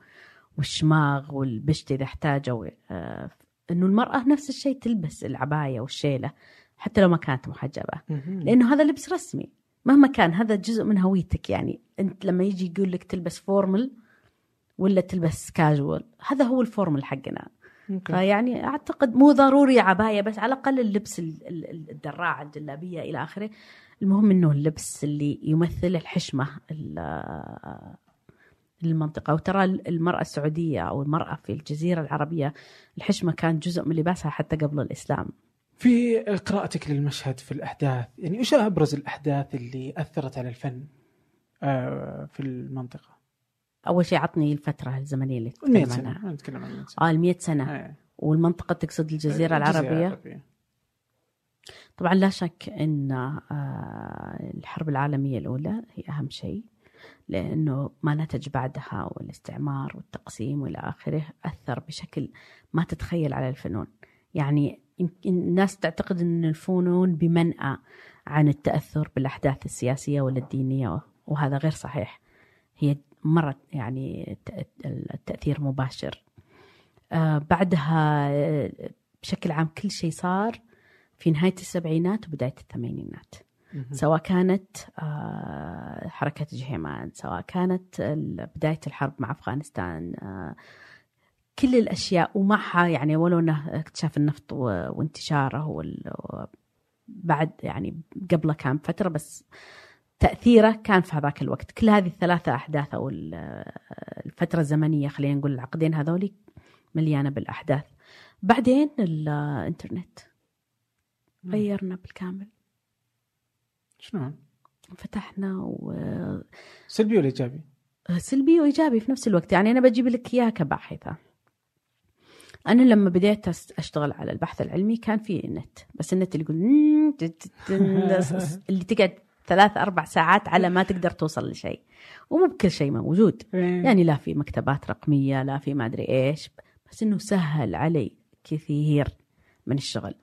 [SPEAKER 1] والشماغ والبشت إذا احتاجوا آه، أنه المرأة نفس الشيء تلبس العباية والشيلة حتى لو ما كانت محجبة. لأنه هذا لبس رسمي. مهما كان هذا جزء من هويتك. يعني أنت لما يجي يقول لك تلبس formal ولا تلبس كاجوال هذا هو ال formal
[SPEAKER 2] حقنا.
[SPEAKER 1] فيعني أعتقد مو ضروري عباية بس على الأقل اللبس ال- ال- الدراعة الجلابية إلى آخره. المهم إنه اللبس اللي يمثل الحشمة ال- للمنطقه وترى المرأة السعودية أو المرأة في الجزيرة العربية الحشمة كان جزء من لباسها حتى قبل الإسلام.
[SPEAKER 2] في قراءتك للمشهد في الأحداث؟ يعني إيش أبرز الأحداث اللي أثرت على الفن آه، في المنطقة؟
[SPEAKER 1] أول شيء عطني الفترة الزمنية اللي
[SPEAKER 2] 100
[SPEAKER 1] تتكلم عنها.
[SPEAKER 2] نتكلم عن 100 سنة.
[SPEAKER 1] آه ال 100 سنة.
[SPEAKER 2] إيه.
[SPEAKER 1] والمنطقة تقصد الجزيرة العربية؟
[SPEAKER 2] العربية.
[SPEAKER 1] طبعا لا شك إن آه، الحرب العالمية الأولى هي أهم شيء لأنه ما نتج بعدها والاستعمار والتقسيم وإلى آخره أثر بشكل ما تتخيل على الفنون. يعني الناس تعتقد أن الفنون بمنأى عن التأثر بالأحداث السياسية ولا الدينية وهذا غير صحيح. هي مرة يعني التأثير مباشر. آه بعدها آه، بشكل عام كل شيء صار في نهاية السبعينات وبداية الثمانينات. سواء كانت آه، حركة جهيمان سواء كانت بداية الحرب مع أفغانستان كل الأشياء ومعها يعني ولو أنه اكتشاف النفط وانتشاره بعد يعني قبله كان فترة بس تأثيره كان في هذاك الوقت. كل هذه الثلاثة أحداث أو الفترة الزمنية خلينا نقول العقدين هذولي مليانة بالأحداث. بعدين الإنترنت. غيرنا بالكامل.
[SPEAKER 2] شلون؟
[SPEAKER 1] فتحنا و
[SPEAKER 2] سلبي ولا إيجابي؟
[SPEAKER 1] سلبي وإيجابي في نفس الوقت. يعني أنا بجيب لك إياها كباحثة. أنا لما بديت أشتغل على البحث العلمي كان في النت بس النت اللي يقول اللي تقعد ثلاث أربع ساعات على ما تقدر توصل لشيء. ومو بكل شيء موجود. يعني لا في مكتبات رقمية لا في ما أدري إيش بس إنه سهل علي كثير من الشغل.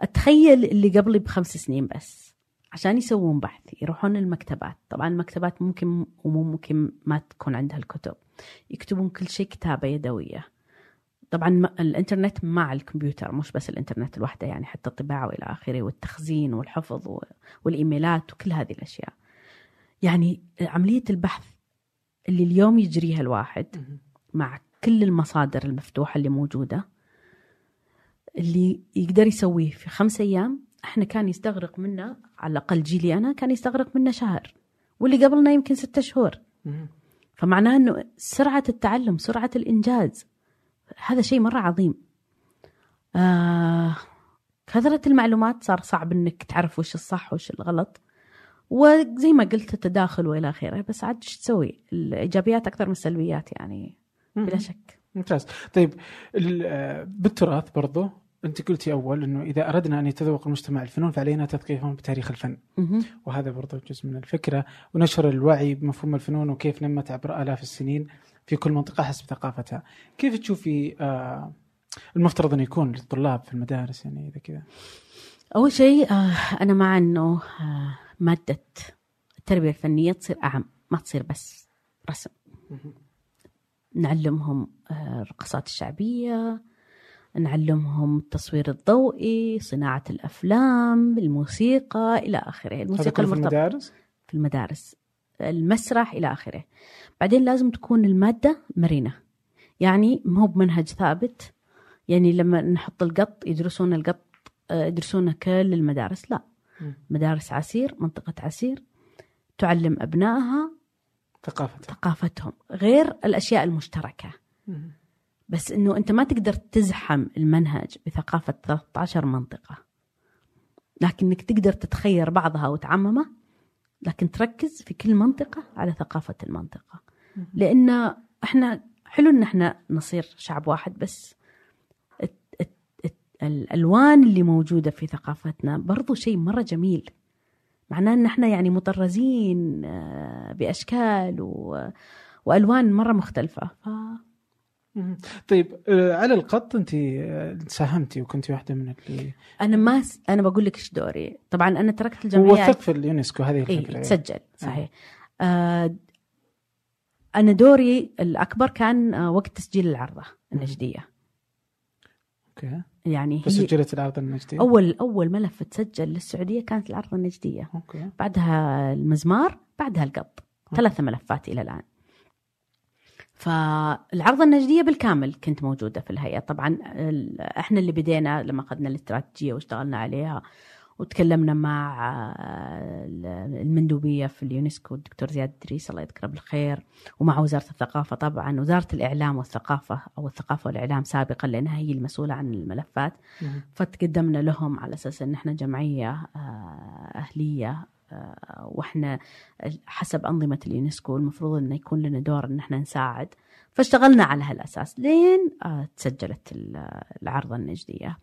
[SPEAKER 1] أتخيل اللي قبلي بخمس سنين بس عشان يسوون بحث يروحون المكتبات. طبعا المكتبات ممكن ومو ممكن ما تكون عندها الكتب. يكتبون كل شيء كتابة يدوية. طبعا الإنترنت مع الكمبيوتر مش بس الإنترنت الوحدة يعني حتى الطباعة وإلى آخره والتخزين والحفظ والإيميلات وكل هذه الأشياء. يعني عملية البحث اللي اليوم يجريها الواحد مع كل المصادر المفتوحة اللي موجودة اللي يقدر يسويه في خمس أيام إحنا كان يستغرق منا على الأقل جيلي أنا كان يستغرق منا شهر واللي قبلنا يمكن ستة شهور. فمعناه إنه سرعة التعلم سرعة الإنجاز هذا شيء مرة عظيم. آه كثرة المعلومات صار صعب إنك تعرف وش الصح وش الغلط. وزي ما قلت التداخل وإلى آخره بس عاد إيش تسوي؟ الإيجابيات أكثر من السلبيات يعني بلا شك.
[SPEAKER 2] ممتاز، طيب بالتراث برضو أنت قلتي أول إنه إذا أردنا أن يتذوق المجتمع الفنون فعلينا تثقيفهم بتاريخ الفن. وهذا برضو جزء من الفكرة. ونشر الوعي بمفهوم الفنون وكيف نمت عبر آلاف السنين. في كل منطقة حسب ثقافتها. كيف تشوفي آه المفترض انه يكون للطلاب في المدارس يعني إذا كذا؟
[SPEAKER 1] أول شيء آه أنا مع إنه آه مادة التربية الفنية تصير أعم ما تصير بس رسم. نعلمهم الرقصات الشعبية نعلمهم التصوير الضوئي صناعة الأفلام الموسيقى إلى آخره
[SPEAKER 2] الموسيقى في المدارس؟
[SPEAKER 1] في المدارس المسرح إلى آخره. بعدين لازم تكون المادة مرنة. يعني ما هو بمنهج ثابت. يعني لما نحط القط يدرسون القط آه، يدرسونه كل المدارس. لا. مدارس عسير منطقة عسير تعلم أبنائها
[SPEAKER 2] ثقافتهم.
[SPEAKER 1] ثقافتهم غير الأشياء المشتركة. بس إنه أنت ما تقدر تزحم المنهج بثقافة 13 منطقة. لكنك تقدر تتخير بعضها وتعممه. لكن تركز في كل منطقة على ثقافة المنطقة. لأن إحنا حلو إن إحنا نصير شعب واحد بس. الألوان اللي موجودة في ثقافتنا برضو شيء مرة جميل. معناه إن إحنا يعني مطرزين آه، بأشكال و... وألوان مرة مختلفة. ف...
[SPEAKER 2] طيب آه، على القط انت آه، ساهمتي وكنت واحدة من اللي
[SPEAKER 1] أنا ما س... أنا بقول لك إيش دوري. طبعا أنا تركت الجمعيات.
[SPEAKER 2] وثق في اليونسكو هذه
[SPEAKER 1] الفكرة. إيه تسجل صحيح. آه. آه أنا دوري الأكبر كان وقت تسجيل العرضة النجدية.
[SPEAKER 2] أوكي.
[SPEAKER 1] يعني
[SPEAKER 2] هي سجلت العرضة النجدية؟
[SPEAKER 1] أول أول ملف تسجل للسعودية كانت العرضة النجدية.
[SPEAKER 2] أوكي.
[SPEAKER 1] بعدها المزمار بعدها القط. ثلاث ملفات إلى الآن. فالعرضة النجدية بالكامل كنت موجودة في الهيئة. طبعا إحنا اللي بدينا لما أخذنا الاستراتيجية واشتغلنا عليها وتكلمنا مع المندوبية في اليونسكو الدكتور زياد دريس الله يذكره بالخير ومع وزارة الثقافة طبعا. وزارة الإعلام والثقافة أو الثقافة والإعلام سابقا لأنها هي المسؤولة عن الملفات. فتقدمنا لهم على أساس أن إحنا جمعية آه، أهلية آه، وإحنا حسب أنظمة اليونسكو المفروض إنه يكون لنا دور إن إحنا نساعد فاشتغلنا على هالأساس لين آه، تسجلت العرضه النجدية.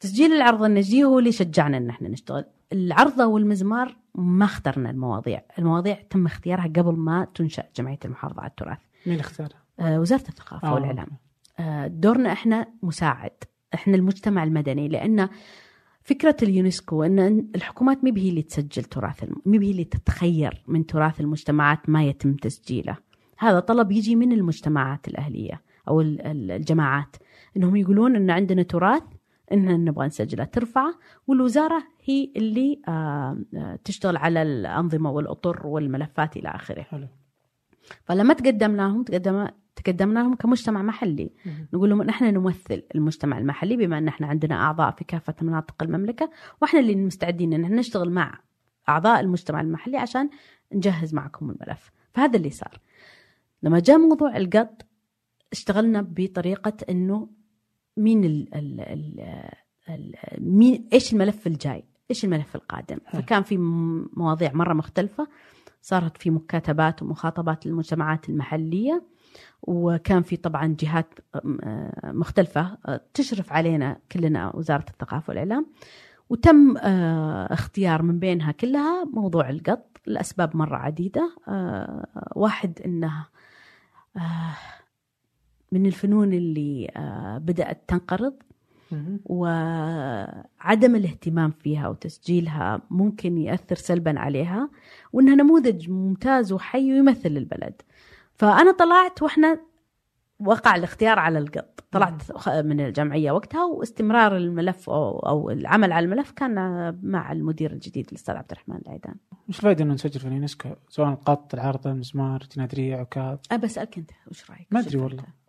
[SPEAKER 1] تسجيل العرضه النجديه هو اللي شجعنا إن إحنا نشتغل العرضة والمزمار ما اخترنا المواضيع المواضيع تم اختيارها قبل ما تنشأ جمعية المحافظة على التراث
[SPEAKER 2] مين اختارها؟
[SPEAKER 1] آه، وزارة الثقافة
[SPEAKER 2] آه.
[SPEAKER 1] والإعلام آه، دورنا إحنا مساعد إحنا المجتمع المدني لأن فكرة اليونسكو أن الحكومات مي هي اللي تسجل تراث الم... مي هي اللي تتخير من تراث المجتمعات ما يتم تسجيله. هذا طلب يجي من المجتمعات الأهلية أو ال- ال- الجماعات. إنهم يقولون إن عندنا تراث إن نبغى نسجله. ترفعه والوزارة هي اللي آه، آه، تشتغل على الأنظمة والأطر والملفات إلى آخره.
[SPEAKER 2] حلو.
[SPEAKER 1] فلما تقدم لهم تقدم تقدمنا لهم كمجتمع محلي. نقول لهم ان إحنا نمثل المجتمع المحلي بما إن إحنا عندنا أعضاء في كافة مناطق المملكة وإحنا اللي مستعدين إن إحنا نشتغل مع أعضاء المجتمع المحلي عشان نجهز معكم الملف. فهذا اللي صار. لما جاء موضوع القط اشتغلنا بطريقة إنه مين ال ال ال ال مين إيش الملف الجاي؟ إيش الملف القادم؟ فكان في مواضيع مرة مختلفة. صارت في مكاتبات ومخاطبات للمجتمعات المحلية وكان في طبعا جهات آه، مختلفة آه، تشرف علينا كلنا وزارة الثقافة والإعلام وتم آه، اختيار من بينها كلها موضوع القط لأسباب مرة عديدة واحد أنه من الفنون اللي بدأت تنقرض. وعدم الاهتمام فيها وتسجيلها ممكن يأثر سلبا عليها وإنها نموذج ممتاز وحي ويمثل البلد. فأنا طلعت وإحنا وقع الاختيار على القط. طلعت من الجمعية وقتها واستمرار الملف أو, أو العمل على الملف كان مع المدير الجديد الأستاذ عبد الرحمن العيدان.
[SPEAKER 2] وش الفائده إنه نسجل في اليونسكو؟ سواء القط العرضة المزمار جنادريه عكاظ
[SPEAKER 1] أه بسألك أنت وش رأيك؟
[SPEAKER 2] ما أدري
[SPEAKER 1] الفائدة؟
[SPEAKER 2] والله.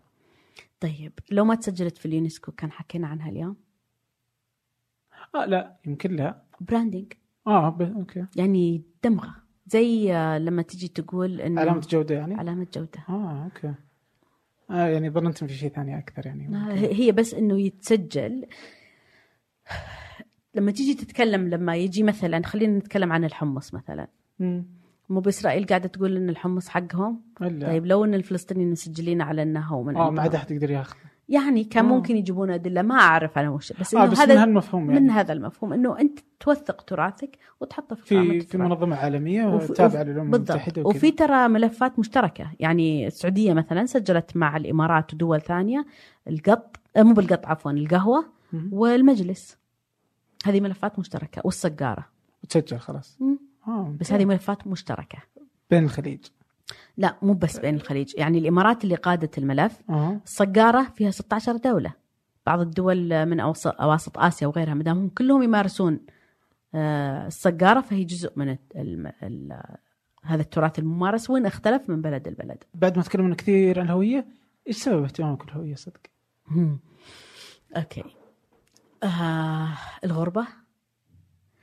[SPEAKER 1] طيب لو ما تسجلت في اليونسكو كان حكينا عنها اليوم؟
[SPEAKER 2] آه لا يمكن لا
[SPEAKER 1] branding
[SPEAKER 2] آه ب... أوكي.
[SPEAKER 1] يعني دمغة. زي آه، لما تجي تقول انه
[SPEAKER 2] علامة جودة يعني؟
[SPEAKER 1] علامة جودة.
[SPEAKER 2] آه أوكي. آه يعني ظننت في شيء ثاني أكثر يعني. ممكن.
[SPEAKER 1] هي بس إنه يتسجل. لما تيجي تتكلم لما يجي مثلا خلينا نتكلم عن الحمص مثلا.
[SPEAKER 2] مم.
[SPEAKER 1] مو بإسرائيل قاعدة تقول إن الحمص حقهم
[SPEAKER 2] إلا
[SPEAKER 1] طيب لو إن الفلسطينيين مسجلين على انه هو من
[SPEAKER 2] آه ما. عاد احد يقدر ياخذ
[SPEAKER 1] يعني كان
[SPEAKER 2] آه.
[SPEAKER 1] ممكن يجيبون أدلة ما أعرف أنا وش بس
[SPEAKER 2] آه بس
[SPEAKER 1] هذا
[SPEAKER 2] من هالمفهوم يعني
[SPEAKER 1] من هذا المفهوم إنه أنت توثق تراثك وتحطه في
[SPEAKER 2] في في. منظمة عالمية
[SPEAKER 1] وف-
[SPEAKER 2] تابعه
[SPEAKER 1] وف- للأمم
[SPEAKER 2] المتحدة وكذا.
[SPEAKER 1] وفي ترى ملفات مشتركة يعني السعودية مثلا سجلت مع الإمارات ودول ثانية القط آه، مو بالقط عفوا القهوة
[SPEAKER 2] مم.
[SPEAKER 1] والمجلس هذه ملفات مشتركة والسقارة
[SPEAKER 2] وتسجل خلاص
[SPEAKER 1] مم.
[SPEAKER 2] آه
[SPEAKER 1] بس هذه ملفات مشتركة.
[SPEAKER 2] بين الخليج.
[SPEAKER 1] لا مو بس بين الخليج. يعني الإمارات اللي قادت الملف
[SPEAKER 2] آه.
[SPEAKER 1] الصقاره فيها 16 دولة. بعض الدول من أواسط آسيا وغيرها ما دامهم كلهم يمارسون آه، الصقارة فهي جزء من ال ال ال هذا التراث الممارس وين اختلف من بلد لبلد.
[SPEAKER 2] بعد ما تكلمنا كثير عن الهوية إيش سبب اهتمامك بالهوية صدق؟
[SPEAKER 1] مم. أوكي. آه الغربة.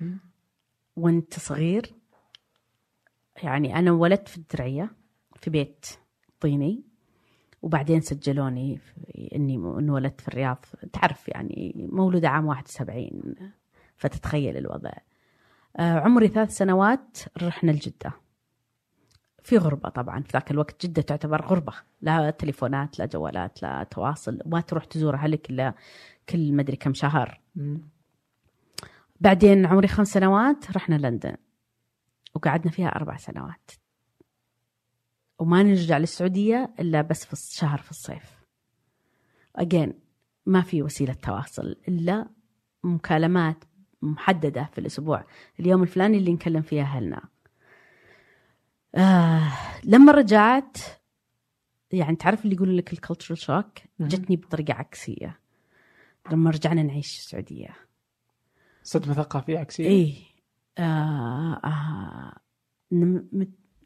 [SPEAKER 2] مم.
[SPEAKER 1] وانت صغير. يعني أنا ولدت في الدرعية في بيت طيني وبعدين سجلوني إني انولدت في الرياض. تعرف يعني مولودة عام 71 فتتخيل الوضع. آه عمري ثلاث سنوات رحنا لجدة في غربة طبعا في ذاك الوقت جدة تعتبر غربة. لا تليفونات لا جوالات لا تواصل ما تروح تزور أهلك إلا كل مدري كم شهر. بعدين عمري خمس سنوات رحنا لندن. وقعدنا فيها أربع سنوات. وما نرجع للسعودية إلا بس في الشهر في الصيف. أجين ما في وسيلة تواصل إلا مكالمات محددة في الأسبوع. اليوم الفلاني اللي نكلم فيها أهلنا. آه لما رجعت يعني تعرف اللي يقول لك الكالتشرال شوك. جتني بطريقة عكسية. لما رجعنا نعيش في السعودية.
[SPEAKER 2] صدمة ثقافيه عكسية؟
[SPEAKER 1] إيه. آه آه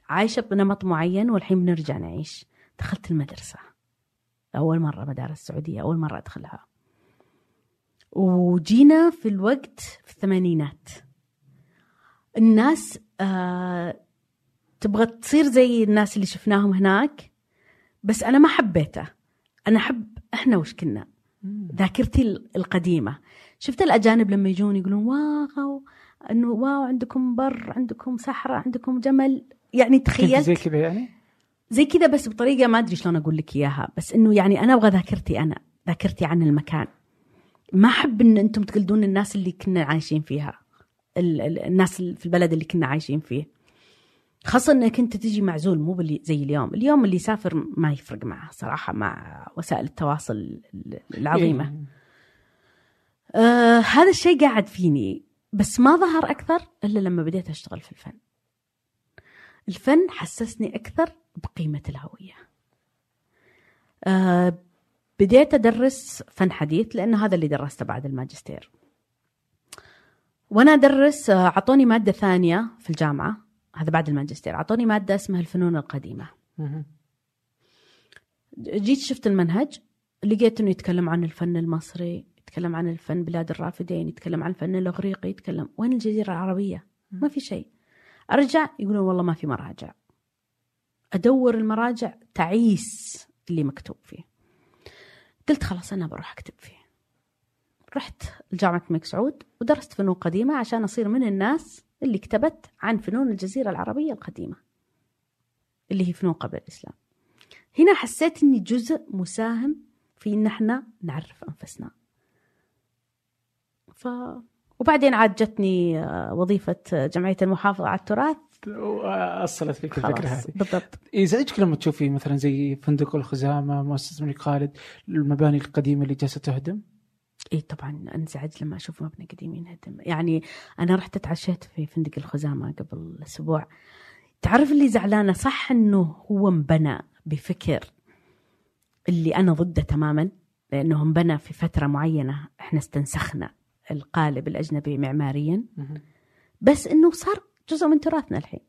[SPEAKER 1] عايشة بنمط معين والحين بنرجع نعيش. دخلت المدرسة. أول مرة مدارس السعودية أول مرة أدخلها. وجينا في الوقت في الثمانينات. الناس آه تبغى تصير زي الناس اللي شفناهم هناك بس أنا ما حبيته. أنا أحب إحنا وش كنا. ذاكرتي القديمة. شفت الأجانب لما يجون يقولون واو إنه واو عندكم بر عندكم صحراء عندكم جمل. يعني تخيلت
[SPEAKER 2] زي كذا يعني؟
[SPEAKER 1] زي كذا بس بطريقة ما أدري شلون أقول لك إياها. بس إنه يعني أنا أبغى ذاكرتي أنا ذاكرتي عن المكان. ما أحب إن أنتم تقلدون الناس اللي كنا عايشين فيها. ال- ال- الناس ال- في البلد اللي كنا عايشين فيه. خاصة إنك أنت تجي معزول مو زي اليوم، اليوم اللي يسافر ما يفرق معه صراحة مع وسائل التواصل ال- العظيمة. آه هذا الشيء قاعد فيني بس ما ظهر أكثر إلا لما بديت أشتغل في الفن. الفن حسسني أكثر بقيمة الهوية. آه بديت أدرس فن حديث لأنه هذا اللي درسته بعد الماجستير. وأنا أدرس آه، أعطوني مادة ثانية في الجامعة هذا بعد الماجستير أعطوني مادة اسمها الفنون القديمة
[SPEAKER 2] مهم.
[SPEAKER 1] جيت شفت المنهج لقيت إنه يتكلم عن الفن المصري يتكلم عن الفن بلاد الرافدين يتكلم عن الفن الإغريقي يتكلم وين الجزيرة العربية؟ ما في شيء. أرجع يقولون والله ما في مراجع. أدور المراجع تعيس اللي مكتوب فيه. قلت خلاص أنا بروح أكتب فيه. رحت لجامعة الملك سعود ودرست فنون قديمة عشان أصير من الناس اللي كتبت عن فنون الجزيرة العربية القديمة اللي هي فنون قبل الإسلام. هنا حسيت إني جزء مساهم في إن إحنا نعرف أنفسنا. ف وبعدين عاد جتني آه، وظيفة جمعية المحافظة على التراث.
[SPEAKER 2] اصلت فيك
[SPEAKER 1] الفكرة
[SPEAKER 2] هذه.
[SPEAKER 1] بالضبط.
[SPEAKER 2] يزعجك لما تشوفي مثلا زي فندق الخزامة مؤسسة الملك خالد المباني القديمة اللي جالسة تهدم؟
[SPEAKER 1] اي طبعا أنزعج لما أشوف مبنى قديم ينهدم. يعني أنا رحت اتعشيت في فندق الخزامة قبل أسبوع. تعرف اللي زعلانة؟ صح إنه هو انبنى بفكر اللي أنا ضده تماما لأنه انبنى في فترة معينة إحنا استنسخنا. القالب الأجنبي معماريا. بس إنه صار جزء من تراثنا الحين.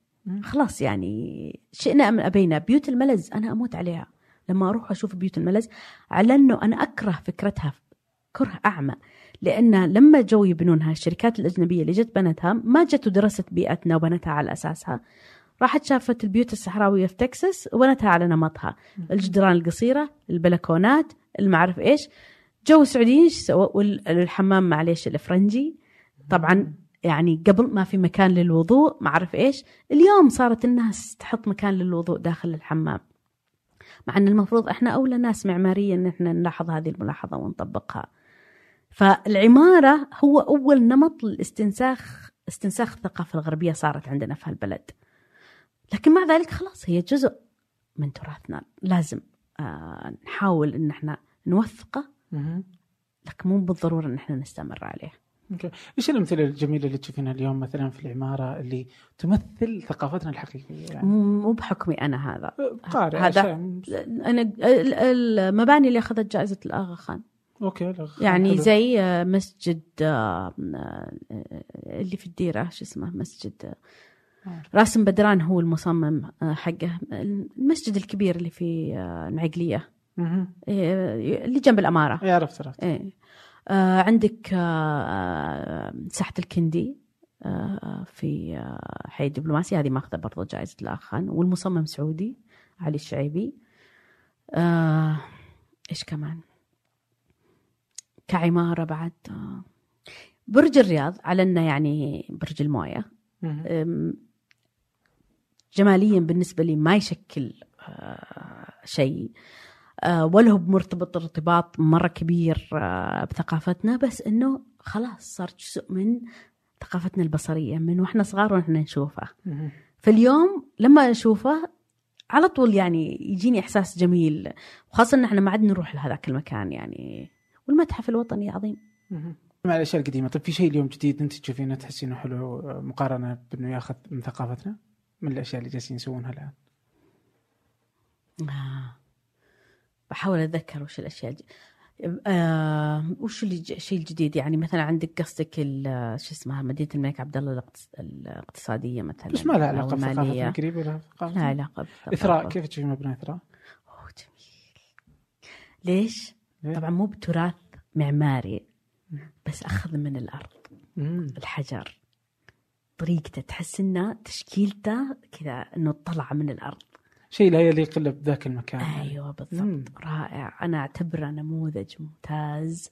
[SPEAKER 1] خلاص يعني شئنا أم أبينا بيوت الملز أنا أموت عليها. لما أروح أشوف بيوت الملز على إنه أنا أكره فكرتها كره أعمى. لأن لما جو يبنونها الشركات الأجنبية اللي جت بنتها ما جت ودرست بيئتنا وبنتها على أساسها. راحت شافت البيوت الصحراوية في تكساس وبنتها على نمطها. الجدران القصيرة البلكونات المعرف إيش. جو السعوديين إيش سووا؟ والحمام معليش الافرنجي طبعا يعني قبل ما في مكان للوضوء ما أعرف إيش. اليوم صارت الناس تحط مكان للوضوء داخل الحمام. مع إن المفروض إحنا أولى ناس معماريا إن إحنا نلاحظ هذه الملاحظة ونطبقها. فالعمارة هو أول نمط للاستنساخ استنساخ الثقافة الغربية صارت عندنا في هالبلد. لكن مع ذلك خلاص هي جزء من تراثنا. لازم آه نحاول إن إحنا نوثقه لكن مو بالضرورة إن إحنا نستمر عليه.
[SPEAKER 2] أوكي. إيش الأمثلة الجميلة اللي تشوفينها اليوم مثلا في العمارة اللي تمثل ثقافتنا الحقيقية يعني؟
[SPEAKER 1] مو بحكمي أنا هذا.
[SPEAKER 2] قارئ
[SPEAKER 1] هذا. أنا ال- المباني اللي أخذت جائزة الأغا خان.
[SPEAKER 2] OK لا،
[SPEAKER 1] يعني
[SPEAKER 2] حلو.
[SPEAKER 1] زي آه، مسجد آه، اللي في الديرة شو اسمه مسجد راسم بدران هو المصمم حقه. المسجد الكبير اللي في. إيه، اللي جنب الأمارة.
[SPEAKER 2] إيه، عرفت عرفت.
[SPEAKER 1] إيه. آه عندك آه آه، ساحة الكندي آه في آه حي الدبلوماسي. هذه ماخذة برضو جائزة الأخان والمصمم سعودي علي الشعيبي. آه إيش كمان؟ كعمارة بعد آه برج الرياض. على أنه يعني برج. أم، جماليا بالنسبة لي ما يشكل آه، شيء. ولا هو مرتبط ارتباط مرة كبير آه، بثقافتنا بس إنه خلاص صار جزء من ثقافتنا البصرية من وإحنا صغار وإحنا نشوفه. فاليوم لما أشوفه على طول يعني يجيني إحساس جميل وخاصة إن إحنا ما عاد نروح لهذاك المكان يعني والمتحف الوطني عظيم.
[SPEAKER 2] مع الاشياء القديمة طيب في شيء اليوم جديد أنت تشوفينه تحسينه حلو آه، مقارنة بإنه ياخذ من ثقافتنا من الأشياء اللي جالسين يسوونها الآن
[SPEAKER 1] آه. بحاول أتذكر وش الأشياء الج... آه وش الشيء الجديد يعني مثلا عندك قصدك ال- شو اسمها مدينة الملك عبد الله الاقتص- الاقتصادية مثلا
[SPEAKER 2] بس ما لها
[SPEAKER 1] علاقة.
[SPEAKER 2] بثقافتنا قريبة لها
[SPEAKER 1] لا علاقة.
[SPEAKER 2] إثراء كيف تشوفين مبنى إثراء؟
[SPEAKER 1] أوه جميل ليش؟
[SPEAKER 2] ليه؟
[SPEAKER 1] طبعا مو بتراث معماري بس أخذ من الأرض
[SPEAKER 2] مم.
[SPEAKER 1] الحجر طريقته تحس إنه تشكيلته كذا إنه طلع من الأرض
[SPEAKER 2] شيء لا يليق إلا بذاك المكان.
[SPEAKER 1] أيوه بالضبط
[SPEAKER 2] مم.
[SPEAKER 1] رائع أنا اعتبره نموذج ممتاز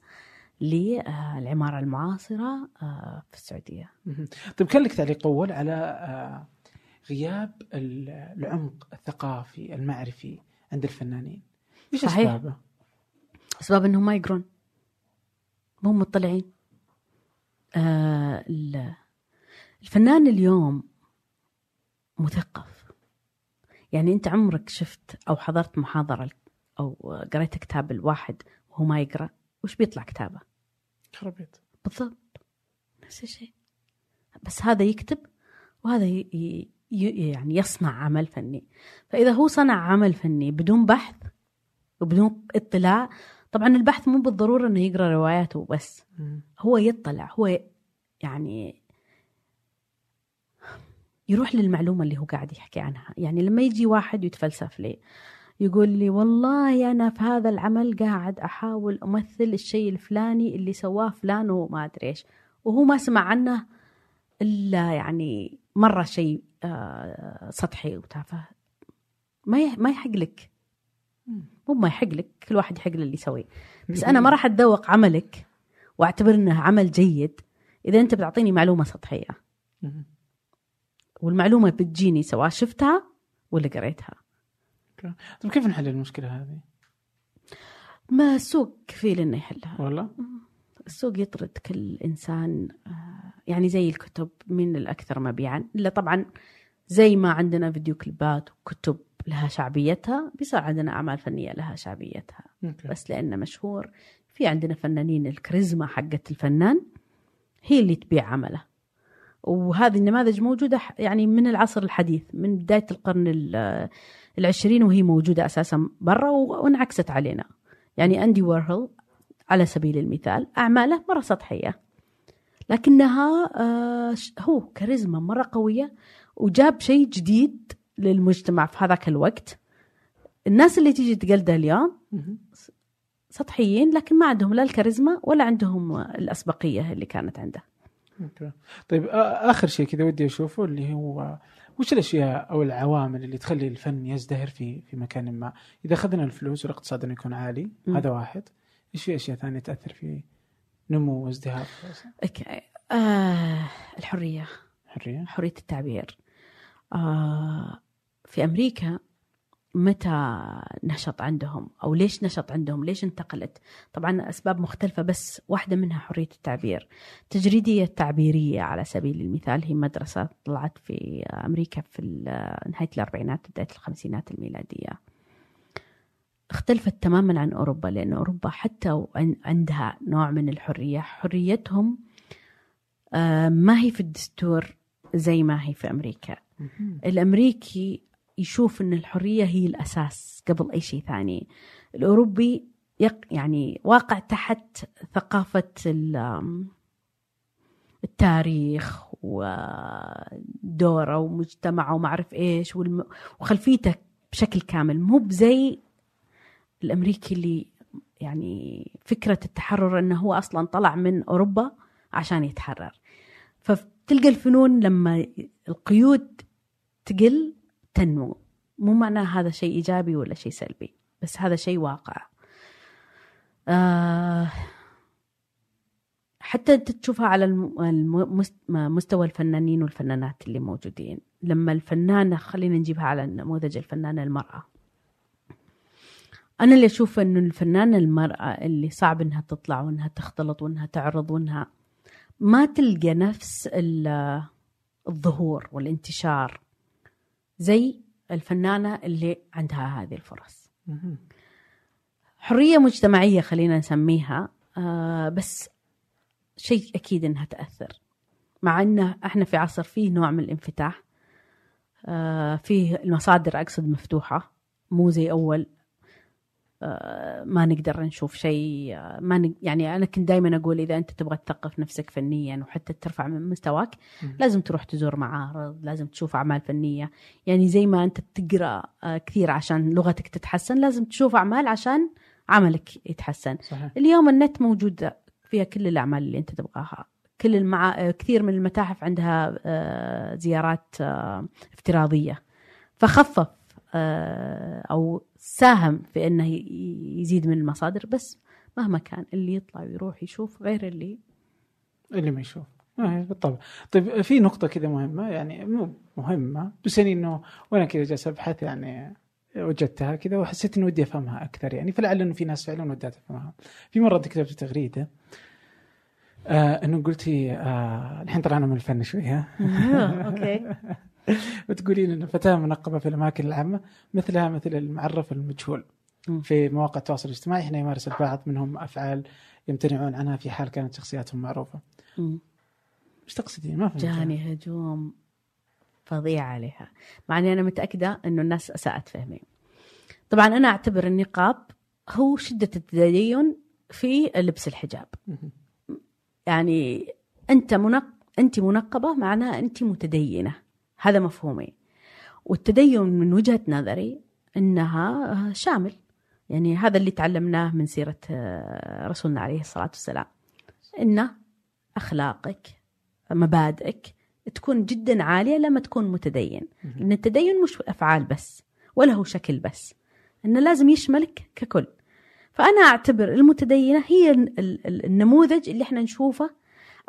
[SPEAKER 1] للعماره المعاصرة آه، في
[SPEAKER 2] السعودية. طيب كان لك تعليق أول على آه، غياب ال- العمق الثقافي المعرفي عند الفنانين إيش
[SPEAKER 1] صحيح.
[SPEAKER 2] أسبابه؟
[SPEAKER 1] أسباب إنهم ما يقرون مو مطلعين آه ال- الفنان اليوم مثقف يعني أنت عمرك شفت أو حضرت محاضرة أو قريت كتاب الواحد وهو ما يقرأ؟ وش بيطلع كتابه؟
[SPEAKER 2] خربيت
[SPEAKER 1] بالضبط. نفس الشيء. بس هذا يكتب وهذا ي... ي... يعني يصنع عمل فني. فإذا هو صنع عمل فني بدون بحث وبدون اطلاع طبعا البحث مو بالضرورة أنه يقرأ رواياته بس هو يطلع هو يعني يروح للمعلومة اللي هو قاعد يحكي عنها. يعني لما يجي واحد يتفلسف لي يقول لي والله أنا في هذا العمل قاعد أحاول أمثل الشيء الفلاني اللي سواه فلان وما أدري إيش وهو ما سمع عنه إلا يعني مرة شيء آه، سطحي وتافه ما ما يحق لك. مو ما يحق لك كل واحد يحق له اللي يسويه بس أنا ما راح أتذوق عملك وأعتبر أنه عمل جيد إذا أنت بتعطيني معلومة سطحية. والمعلومة بتجيني سواء شفتها ولا قريتها.
[SPEAKER 2] طيب كيف نحل المشكلة هذه؟
[SPEAKER 1] ما السوق كفيل إنه يحلها.
[SPEAKER 2] والله؟
[SPEAKER 1] السوق يطرد كل إنسان آه، يعني زي الكتب من الأكثر مبيعا. إلا طبعا زي ما عندنا فيديو كليبات وكتب لها شعبيتها بيصير عندنا أعمال فنية لها شعبيتها.
[SPEAKER 2] OK.
[SPEAKER 1] بس لأنه مشهور في عندنا فنانين الكاريزما حقت الفنان هي اللي تبيع عمله. وهذه النماذج موجودة يعني من العصر الحديث من بداية القرن ال- العشرين وهي موجودة أساسا برا وانعكست علينا. يعني أندي وارهول على سبيل المثال أعماله مرة سطحية لكنها آه، هو كاريزما مرة قوية وجاب شيء جديد للمجتمع في هذاك الوقت. الناس اللي تيجي تقلده اليوم سطحيين لكن ما عندهم لا الكاريزما ولا عندهم الأسبقية اللي كانت عنده.
[SPEAKER 2] أوكي. طيب آخر شيء كذا ودي أشوفه اللي هو وش الأشياء أو العوامل اللي تخلي الفن يزدهر في في مكان ما؟ إذا أخذنا الفلوس والاقتصاد إنه يكون عالي
[SPEAKER 1] مم.
[SPEAKER 2] هذا واحد. إيش في أشياء ثانية تأثر في نمو وازدهار؟
[SPEAKER 1] أوكي. آه الحرية.
[SPEAKER 2] حرية.
[SPEAKER 1] حرية التعبير. آه في أمريكا متى نشط عندهم أو ليش نشط عندهم؟ ليش انتقلت؟ طبعا أسباب مختلفة بس واحدة منها حرية التعبير. تجريدية التعبيرية على سبيل المثال هي مدرسة طلعت في أمريكا في نهاية الأربعينات بداية الخمسينات الميلادية. اختلفت تماما عن أوروبا لأن أوروبا حتى عندها نوع من الحرية. حريتهم آه، ما هي في الدستور زي ما هي في أمريكا. الأمريكي يشوف إن الحرية هي الأساس قبل أي شيء ثاني. الأوروبي يق يعني واقع تحت ثقافة ال- التاريخ ودوره ومجتمعه وما أعرف إيش وخلفيته بشكل كامل. مو بزي الأمريكي اللي يعني فكرة التحرر إنه هو أصلا طلع من أوروبا عشان يتحرر. فتلقى الفنون لما القيود تقل تنمو. مو معناه هذا شيء إيجابي ولا شيء سلبي بس هذا شيء واقع. آه حتى أنت تشوفها على مستوى الفنانين والفنانات اللي موجودين. لما الفنانة خلينا نجيبها على نموذج الفنانة المرأة. أنا اللي أشوف إنه الفنانة المرأة اللي صعب إنها تطلع وإنها تختلط وإنها تعرض وإنها ما تلقى نفس ال- الظهور والانتشار. زي الفنانة اللي عندها هذه الفرص. حرية مجتمعية خلينا نسميها آه بس شيء أكيد إنها تأثر. مع إنه إحنا في عصر فيه نوع من الانفتاح آه فيه المصادر أقصد مفتوحة مو زي أول. ما نقدر نشوف شيء آه ما نق... يعني أنا كنت دائما أقول إذا أنت تبغى تثقف نفسك فنيا وحتى ترفع من مستواك. لازم تروح تزور معارض لازم تشوف أعمال فنية. يعني زي ما أنت تقرأ آه كثير عشان لغتك تتحسن لازم تشوف أعمال عشان عملك يتحسن.
[SPEAKER 2] صحيح.
[SPEAKER 1] اليوم النت موجود فيها كل الأعمال اللي أنت تبغاها. كل المع... كثير من المتاحف عندها آه، زيارات آه، افتراضية. فخفف. آه، أو ساهم في أنه ي- يزيد من المصادر بس مهما كان اللي يطلع ويروح يشوف غير اللي
[SPEAKER 2] اللي ما يشوف. آه بالطبع. طيب في نقطة كذا مهمة يعني مو مهمة بس يعني إنه وأنا كذا جالس أبحث يعني وجدتها كذا وحسيت انه ودي أفهمها أكثر يعني فلعل إنه في ناس فعلا ودها تفهمها. في مرة كتبت تغريدة آه إنه قلتي آه الحين طلعنا من الفن شوي ها
[SPEAKER 1] آه، أوكي.
[SPEAKER 2] بتقولين ان فتاة منقبة في الأماكن العامة مثلها مثل المعرف المجهول. في مواقع التواصل الاجتماعي حين يمارس البعض منهم أفعال يمتنعون عنها في حال كانت شخصياتهم
[SPEAKER 1] معروفة.
[SPEAKER 2] إيش تقصدين؟ ما فهمت
[SPEAKER 1] جاني هجوم فظيع عليها مع إني أنا متأكدة إنه الناس أساءت فهمي طبعا أنا أعتبر النقاب هو شدة التدين في لبس الحجاب. يعني أنت منق... أنت منقبة معناها أنت متدينة هذا مفهومي. والتدين من وجهة نظري إنها شامل. يعني هذا اللي تعلمناه من سيرة آه، رسولنا عليه الصلاة والسلام. إن أخلاقك مبادئك تكون جدا عالية لما تكون متدين. لأن التدين مش أفعال بس ولا هو شكل بس. انه لازم يشملك ككل. فأنا أعتبر المتدينة هي ال- ال- النموذج اللي إحنا نشوفه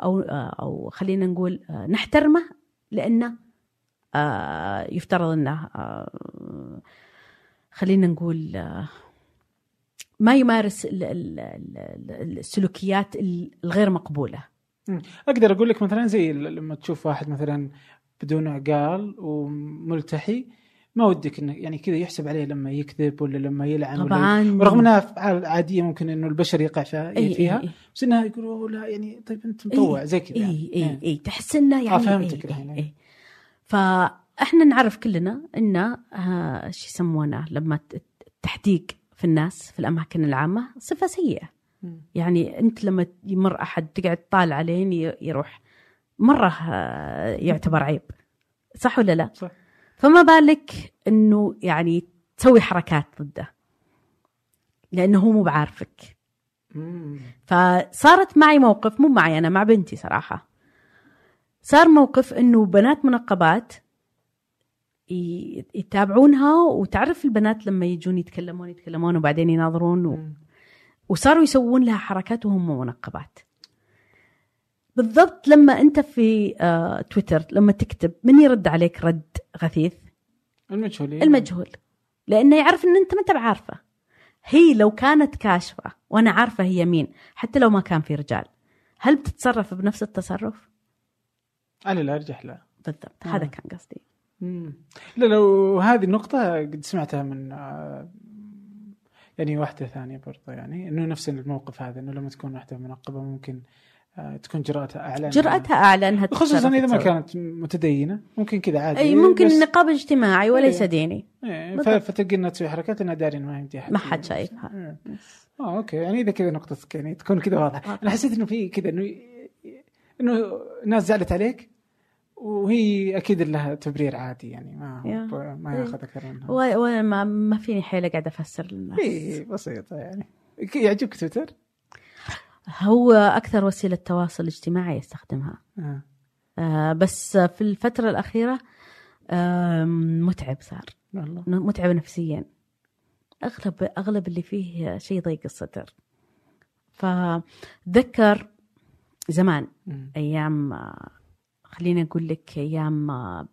[SPEAKER 1] أو أو خلينا نقول آه، نحترمه لأنه آه، يفترض إنه آه، خلينا نقول آه، ما يمارس ال- ال- ال- السلوكيات الغير مقبولة
[SPEAKER 2] أقدر أقول لك مثلا زي لما تشوف واحد مثلا بدون عقال وملتحي ما ودك إنه يعني كذا يحسب عليه لما يكذب ولا لما يلعن ولا
[SPEAKER 1] طبعا
[SPEAKER 2] ورغم إنها أفعال عادية ممكن إنه البشر يقع فيها,
[SPEAKER 1] إي
[SPEAKER 2] فيها
[SPEAKER 1] إي
[SPEAKER 2] بس إنها يقولوا لا يعني طيب أنت مطوع زي كذا إي.
[SPEAKER 1] إي إي تحس إنه يعني
[SPEAKER 2] فهمتك
[SPEAKER 1] إي
[SPEAKER 2] الحين،
[SPEAKER 1] إي
[SPEAKER 2] إي.
[SPEAKER 1] إي. فاحنا نعرف كلنا إن آه، شو يسمونه لما التحديق في الناس في الأماكن العامة صفة
[SPEAKER 2] سيئة.
[SPEAKER 1] يعني أنت لما يمر أحد تقعد طالع عليه يروح مرة آه، يعتبر عيب صح ولا لا؟
[SPEAKER 2] صح.
[SPEAKER 1] فما بالك إنه يعني تسوي حركات ضده لأنه هو مو بعارفك. فصارت معي موقف مو معي أنا مع بنتي صراحة صار موقف إنه بنات منقبات يتابعونها وتعرف البنات لما يجون يتكلمون يتكلمون وبعدين يناظرون و... وصاروا يسوون لها حركات وهم منقبات. بالضبط لما أنت في آه تويتر لما تكتب من يرد عليك رد غثيث؟
[SPEAKER 2] المجهولين
[SPEAKER 1] المجهول. لأنه يعرف إن أنت ما أنت بعارفة. هي لو كانت كاشفة وأنا عارفة هي مين حتى لو ما كان في رجال هل بتتصرف بنفس التصرف؟
[SPEAKER 2] على الارجح لا
[SPEAKER 1] بالضبط
[SPEAKER 2] آه.
[SPEAKER 1] هذا كان قصدي
[SPEAKER 2] مم. لا لو هذه النقطة قد سمعتها من آه، يعني واحدة ثانية برضه يعني إنه نفس الموقف هذا إنه لما تكون واحدة منقبة ممكن آه، تكون جرأتها اعلى
[SPEAKER 1] جرأتها اعلى انها
[SPEAKER 2] خصوصا إذا ما. كانت متدينة ممكن كذا عادي
[SPEAKER 1] أي ممكن
[SPEAKER 2] بس-
[SPEAKER 1] النقاب اجتماعي وليس
[SPEAKER 2] إيه.
[SPEAKER 1] ديني
[SPEAKER 2] إيه، فتلقى انها تسوي حركات إنها داري ما يمدي احد
[SPEAKER 1] ما حد شايفها.
[SPEAKER 2] إيه. آه أوكي يعني إذا كذا نقطتك يعني تكون كذا واضحة أنا حسيت إنه في كذا إنه إنه ناس زعلت عليك؟ وهي أكيد لها تبرير عادي يعني ما. ما
[SPEAKER 1] إيه.
[SPEAKER 2] ياخذ أكثر منها.
[SPEAKER 1] وما ما فيني حيلة قاعدة أفسر للناس.
[SPEAKER 2] اي بسيطة يعني. يعجبك تويتر؟
[SPEAKER 1] هو أكثر وسيلة تواصل اجتماعي يستخدمها.
[SPEAKER 2] آه.
[SPEAKER 1] آه بس في الفترة الأخيرة آم، متعب صار.
[SPEAKER 2] والله.
[SPEAKER 1] متعب نفسيا. اغلب أغلب اللي فيه شيء ضيق الصدر. فذكر زمان. أيام آه، خليني أقول لك أيام آه،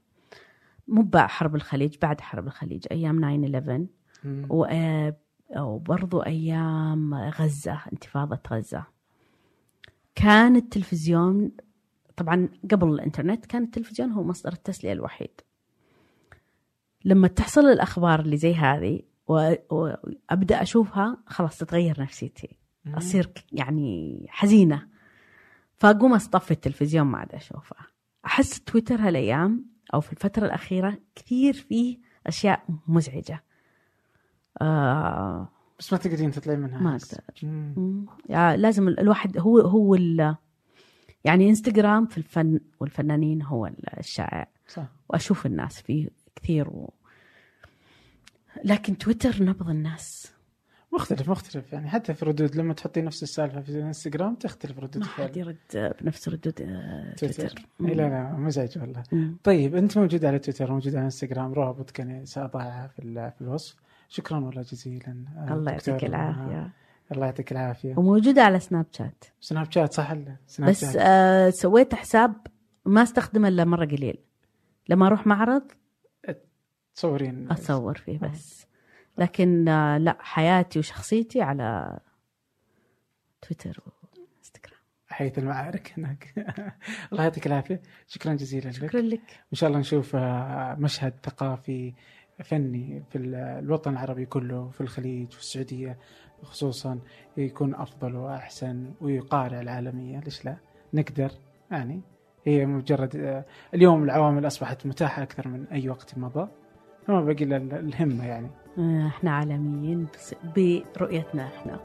[SPEAKER 1] مو بعد حرب الخليج بعد حرب الخليج أيام 9 11
[SPEAKER 2] مم.
[SPEAKER 1] و- آه، وبرضو أيام غزة انتفاضة غزة كان التلفزيون طبعا قبل الإنترنت كان التلفزيون هو مصدر التسلية الوحيد لما تحصل الأخبار اللي زي هذه وابدا أشوفها خلاص تتغير نفسيتي. أصير يعني حزينة فاقوم اصطفي التلفزيون ما عاد أشوفه. أحس تويتر هالأيام أو في الفترة الأخيرة كثير فيه أشياء مزعجة. آه
[SPEAKER 2] بس ما تقدرين تطلعين منها.
[SPEAKER 1] ما.
[SPEAKER 2] مم.
[SPEAKER 1] يعني لازم ال- الواحد هو هو ال- يعني إنستغرام في الفن والفنانين هو الشائع.
[SPEAKER 2] صح.
[SPEAKER 1] وأشوف الناس فيه كثير و... لكن تويتر نبض الناس.
[SPEAKER 2] مختلف مختلف. يعني حتى في ردود لما تحطي نفس السالفة في الانستغرام تختلف ردود
[SPEAKER 1] ما حد يرد بنفس ردود آه،
[SPEAKER 2] تويتر. لا لا مزعج والله.
[SPEAKER 1] مم.
[SPEAKER 2] طيب أنت موجود على تويتر موجود على انستغرام رابط كان سأضعها في في الوصف. شكرا والله جزيلا آه،
[SPEAKER 1] الله
[SPEAKER 2] دكتور.
[SPEAKER 1] يعطيك
[SPEAKER 2] آه،
[SPEAKER 1] العافيه
[SPEAKER 2] الله يعطيك العافية.
[SPEAKER 1] وموجوده على سناب شات
[SPEAKER 2] سناب شات صح سناب
[SPEAKER 1] بس
[SPEAKER 2] شات
[SPEAKER 1] آه سويت حساب ما استخدمه إلا مرة قليل. لما أروح معرض
[SPEAKER 2] تصورين
[SPEAKER 1] اصور فيه بس. لكن آه لا حياتي وشخصيتي على تويتر وإنستغرام.
[SPEAKER 2] حيث المعارك هناك. الله يعطيك العافية. شكرا جزيلا لك.
[SPEAKER 1] شكرا لك.
[SPEAKER 2] إن شاء الله نشوف آه، مشهد ثقافي فني في ال- الوطن العربي كله في الخليج في السعودية خصوصا يكون أفضل وأحسن ويقارع العالمية. ليش لا؟ نقدر يعني. هي مجرد آه، اليوم العوامل أصبحت متاحة أكثر من أي وقت مضى. فما بقي إلا ال- الهمة يعني.
[SPEAKER 1] آه، إحنا عالميين برؤيتنا إحنا.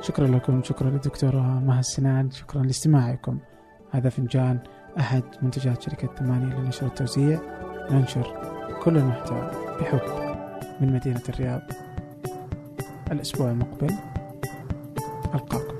[SPEAKER 2] شكرا لكم شكرا للدكتورة مها السنان شكرا لاستماعكم. هذا فنجان أحد منتجات شركة ثمانية للنشر والتوزيع ننشر كل المحتوى بحب من مدينة الرياض. الأسبوع المقبل. ألقاكم.